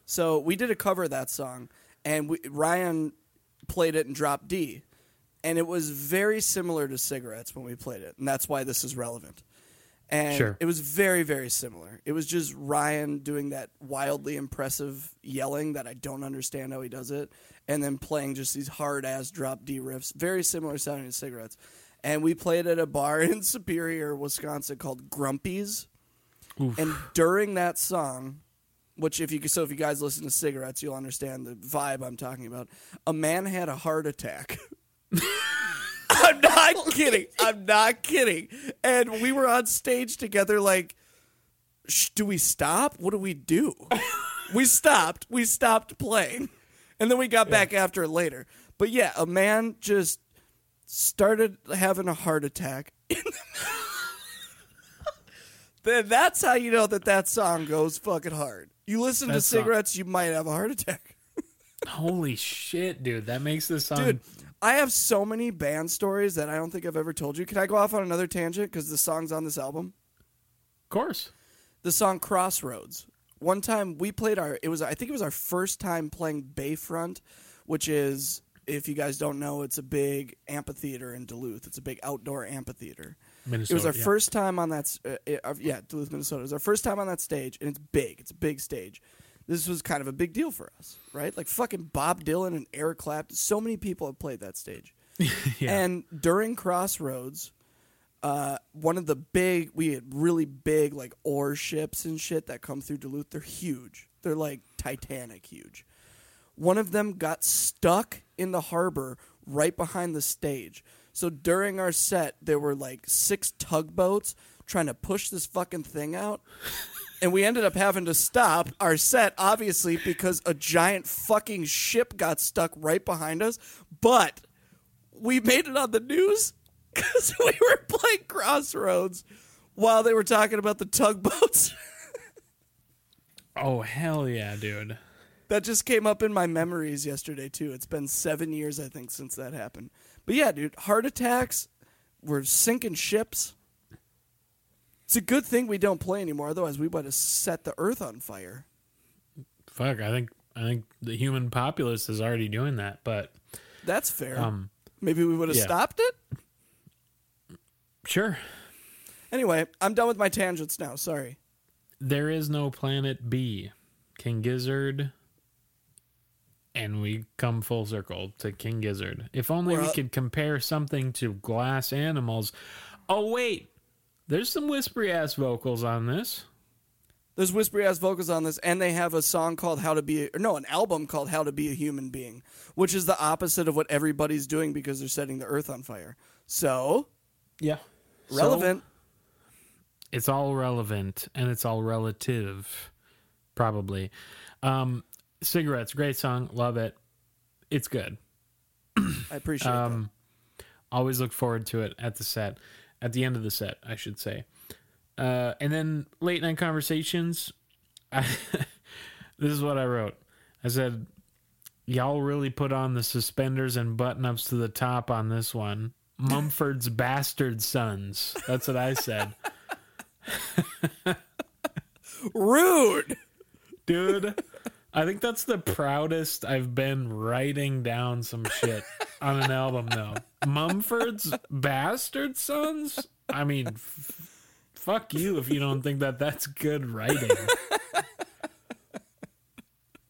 So we did a cover of that song, and we, Ryan played it in drop D, and it was very similar to cigarettes when we played it, and that's why this is relevant. And Sure. it was very, very similar. It was just Ryan doing that wildly impressive yelling that I don't understand how he does it, and then playing just these hard ass drop D riffs, very similar sounding to cigarettes. And we played at a bar in Superior, Wisconsin called Grumpy's. Oof. And during that song, which if you so if you guys listen to cigarettes, you'll understand the vibe I'm talking about. A man had a heart attack. I'm not kidding. I'm not kidding. And we were on stage together. Like, Shh, do we stop? What do we do? we stopped. We stopped playing, and then we got back after it later. But yeah, a man just started having a heart attack. then that's how you know that that song goes fucking hard. You listen to That song- cigarettes, you might have a heart attack. Holy shit, dude! That makes this song. Dude, I have so many band stories that I don't think I've ever told you. Can I go off on another tangent because the song's on this album? of course. The song Crossroads. One time we played our it was I think it was our first time playing Bayfront, which is if you guys don't know, it's a big amphitheater in Duluth. It's a big outdoor amphitheater. Minnesota. it was our yeah. first time on that. Uh, uh, yeah, Duluth, Minnesota. It was our first time on that stage, and it's big. It's a big stage. This was kind of a big deal for us, right? Like fucking Bob Dylan and Eric Clapton. So many people have played that stage. Yeah. And during Crossroads, uh, one of the big, we had really big like ore ships and shit that come through Duluth. They're huge. They're like Titanic huge. One of them got stuck in the harbor right behind the stage. So during our set, there were like six tugboats trying to push this fucking thing out. And we ended up having to stop our set, obviously, because a giant fucking ship got stuck right behind us. But we made it on the news because we were playing Crossroads while they were talking about the tugboats. oh hell yeah, dude! that just came up in my memories yesterday too. It's been seven years, I think, since that happened. But yeah, dude, heart attacks. We're sinking ships. It's a good thing we don't play anymore. Otherwise, we would have set the earth on fire. Fuck, I think I think the human populace is already doing that, but That's fair. um, Maybe we would have yeah. stopped it. sure. Anyway, I'm done with my tangents now. Sorry. There is no planet B. King Gizzard. And we come full circle to King Gizzard. If only we could compare something to glass animals. Oh, wait. There's some whispery ass vocals on this. There's whispery ass vocals on this, and they have a song called "How to Be," or no, an album called "How to Be a Human Being," which is the opposite of what everybody's doing because they're setting the earth on fire. So Yeah. relevant. it's all relevant and it's all relative, probably. Um, cigarettes, great song. Love it. It's good. I appreciate that. Um, always look forward to it at the set, at the end of the set, I should say. Uh, and then late night conversations. I, this is what I wrote. I said, "Y'all really put on the suspenders and button ups to the top on this one." Mumford's bastard sons. That's what I said, Rude. dude. I think that's the proudest I've been writing down some shit on an album, though. Mumford's bastard sons. I mean, f- fuck you if you don't think that that's good writing.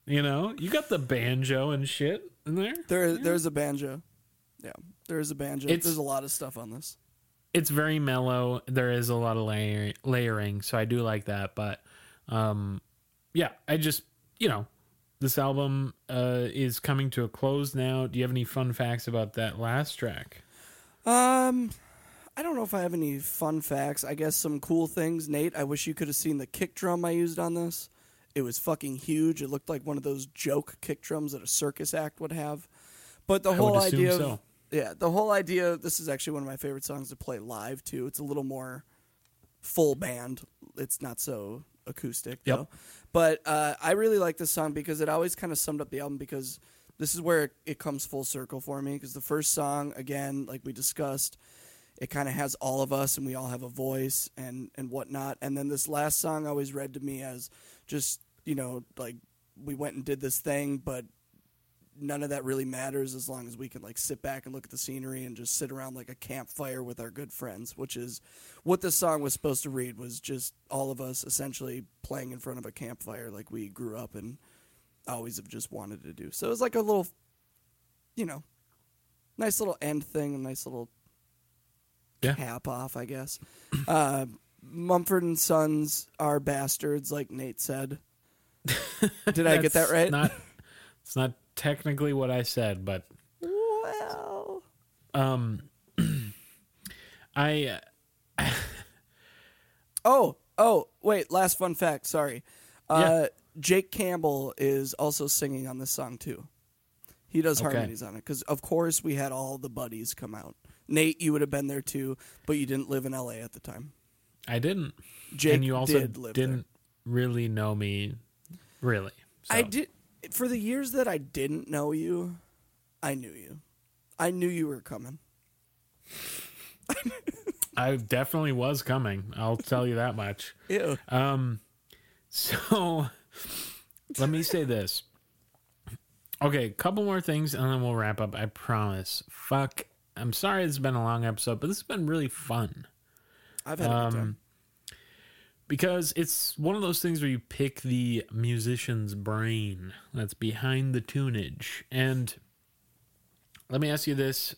you know, you got the banjo and shit in there. There, there's a banjo. Yeah, there is a banjo. It's- there's a lot of stuff on this. It's very mellow. There is a lot of layer- layering, so I do like that. But, um, yeah, I just you know, this album uh, is coming to a close now. Do you have any fun facts about that last track? Um, I don't know if I have any fun facts. I guess some cool things. Nate, I wish you could have seen the kick drum I used on this. It was fucking huge. It looked like one of those joke kick drums that a circus act would have. But the I whole idea, of, so. yeah, the whole idea. This is actually one of my favorite songs to play live too. It's a little more full band. It's not so acoustic Yep. though. But uh, I really like this song because it always kind of summed up the album because this is where it, it comes full circle for me. Because the first song, again, like we discussed, it kind of has all of us and we all have a voice and and whatnot. And then this last song always read to me as just you know like we went and did this thing, but none of that really matters as long as we can like sit back and look at the scenery and just sit around like a campfire with our good friends, which is what this song was supposed to read was just all of us essentially playing in front of a campfire like we grew up and always have just wanted to do. So it was like a little you know, nice little end thing, a nice little yeah. cap off, I guess. Uh, Mumford and Sons are bastards, like Nate said. Did I get that right? Not, it's not technically what I said, but well, um, I. Uh, oh, oh, wait! Last fun fact. Sorry, uh, yeah. Jake Campbell is also singing on this song too. He does okay. harmonies on it because, of course, we had all the buddies come out. Nate, you would have been there too, but you didn't live in LA at the time. I didn't. Jake and you also did didn't there. really know me, really. So. I did for the years that I didn't know you. I knew you. I knew you were coming. I definitely was coming. I'll tell you that much. Ew. Um. So, let me say this. Okay, a couple more things and then we'll wrap up. I promise. Fuck. I'm sorry it's been a long episode, but this has been really fun. I've had um, a good time. Because it's one of those things where you pick the musician's brain that's behind the tunage. And let me ask you this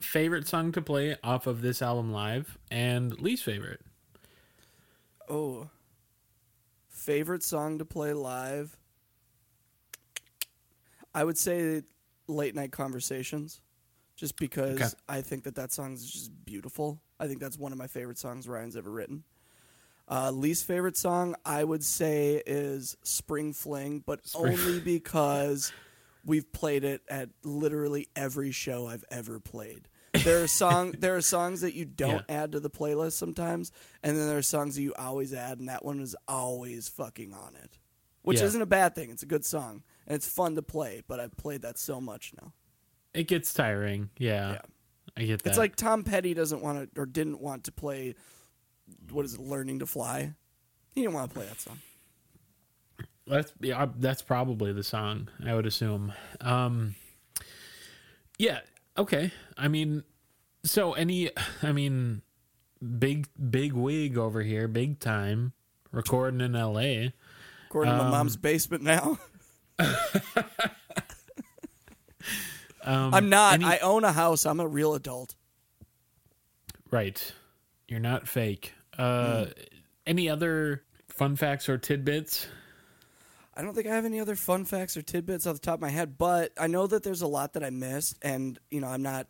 favorite song to play off of this album live and least favorite? Oh. Favorite song to play live? I would say late night conversations, just because okay. I think that that song is just beautiful. I think that's one of my favorite songs Ryan's ever written. Uh, least favorite song I would say is Spring Fling, but Spring. only because we've played it at literally every show I've ever played. There are song there are songs that you don't yeah. add to the playlist sometimes, and then there are songs that you always add, and that one is always fucking on it, which yeah. isn't a bad thing. It's a good song and it's fun to play. But I've played that so much now. It gets tiring. Yeah, yeah. I get that. It's like Tom Petty doesn't want to or didn't want to play. What is it? Learning to fly. He didn't want to play that song. That's yeah. That's probably the song. I would assume. Um, yeah. Okay. I mean, so any. I mean, big big wig over here, big time, recording in L.A. Recording um, in my mom's basement now. um, I'm not. Any, I own a house. I'm a real adult. Right. You're not fake. Mm. Any other fun facts or tidbits? I don't think I have any other fun facts or tidbits off the top of my head, but I know that there's a lot that I missed, and you know I'm not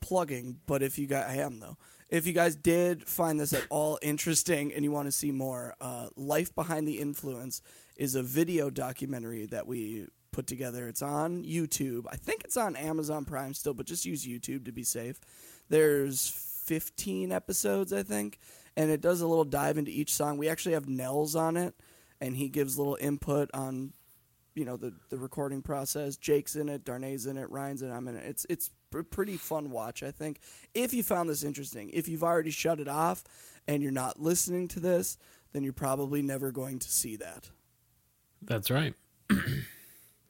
plugging, but if you guys, I am though. If you guys did find this at all interesting and you want to see more, uh, Life Behind the Influence is a video documentary that we put together. It's on YouTube. I think it's on Amazon Prime still, but just use YouTube to be safe. There's 15 episodes, I think, and it does a little dive into each song. We actually have Nels on it, and he gives little input on, you know, the the recording process. Jake's in it, Darnay's in it, Ryan's in it. I'm in it. It's it's a pretty fun watch, I think. If you found this interesting, if you've already shut it off and you're not listening to this, then you're probably never going to see that. That's right.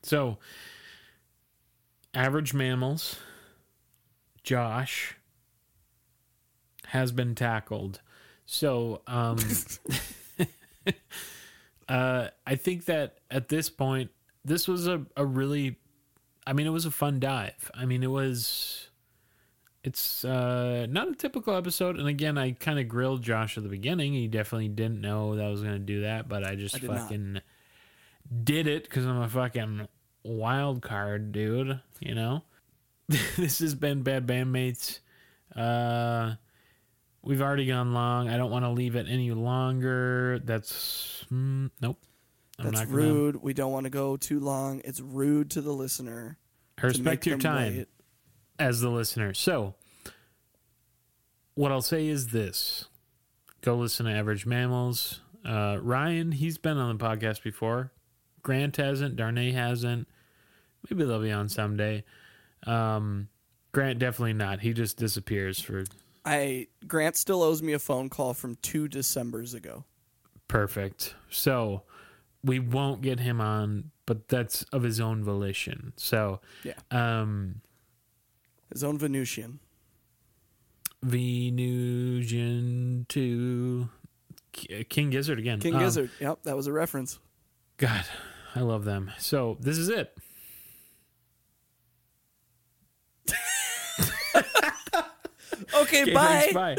so, average mammals, Josh, has been tackled. So, um, uh, I think that at this point, this was a, a really, I mean, it was a fun dive. I mean, it was, it's uh, not a typical episode. And again, I kind of grilled Josh at the beginning. He definitely didn't know that I was going to do that, but I just I fucking. Not did it because I'm a fucking wild card, dude. You know, this has been bad bandmates. Uh, we've already gone long. I don't want to leave it any longer. That's mm, nope. I'm That's rude. We don't want to go too long. It's rude to the listener. I respect your time wait. as the listener. So, what I'll say is this: go listen to Average Mammals. Uh, Ryan, he's been on the podcast before. Grant hasn't. Darnay hasn't. Maybe they'll be on someday. Um, Grant definitely not. He just disappears for. I Grant still owes me a phone call from two December's ago. Perfect. So we won't get him on but that's of his own volition. So Yeah. um, His own Venusian. Venusian to King Gizzard again. King Um, Gizzard. Yep, that was a reference. God, I love them. So this is it. Okay, bye. thanks, bye.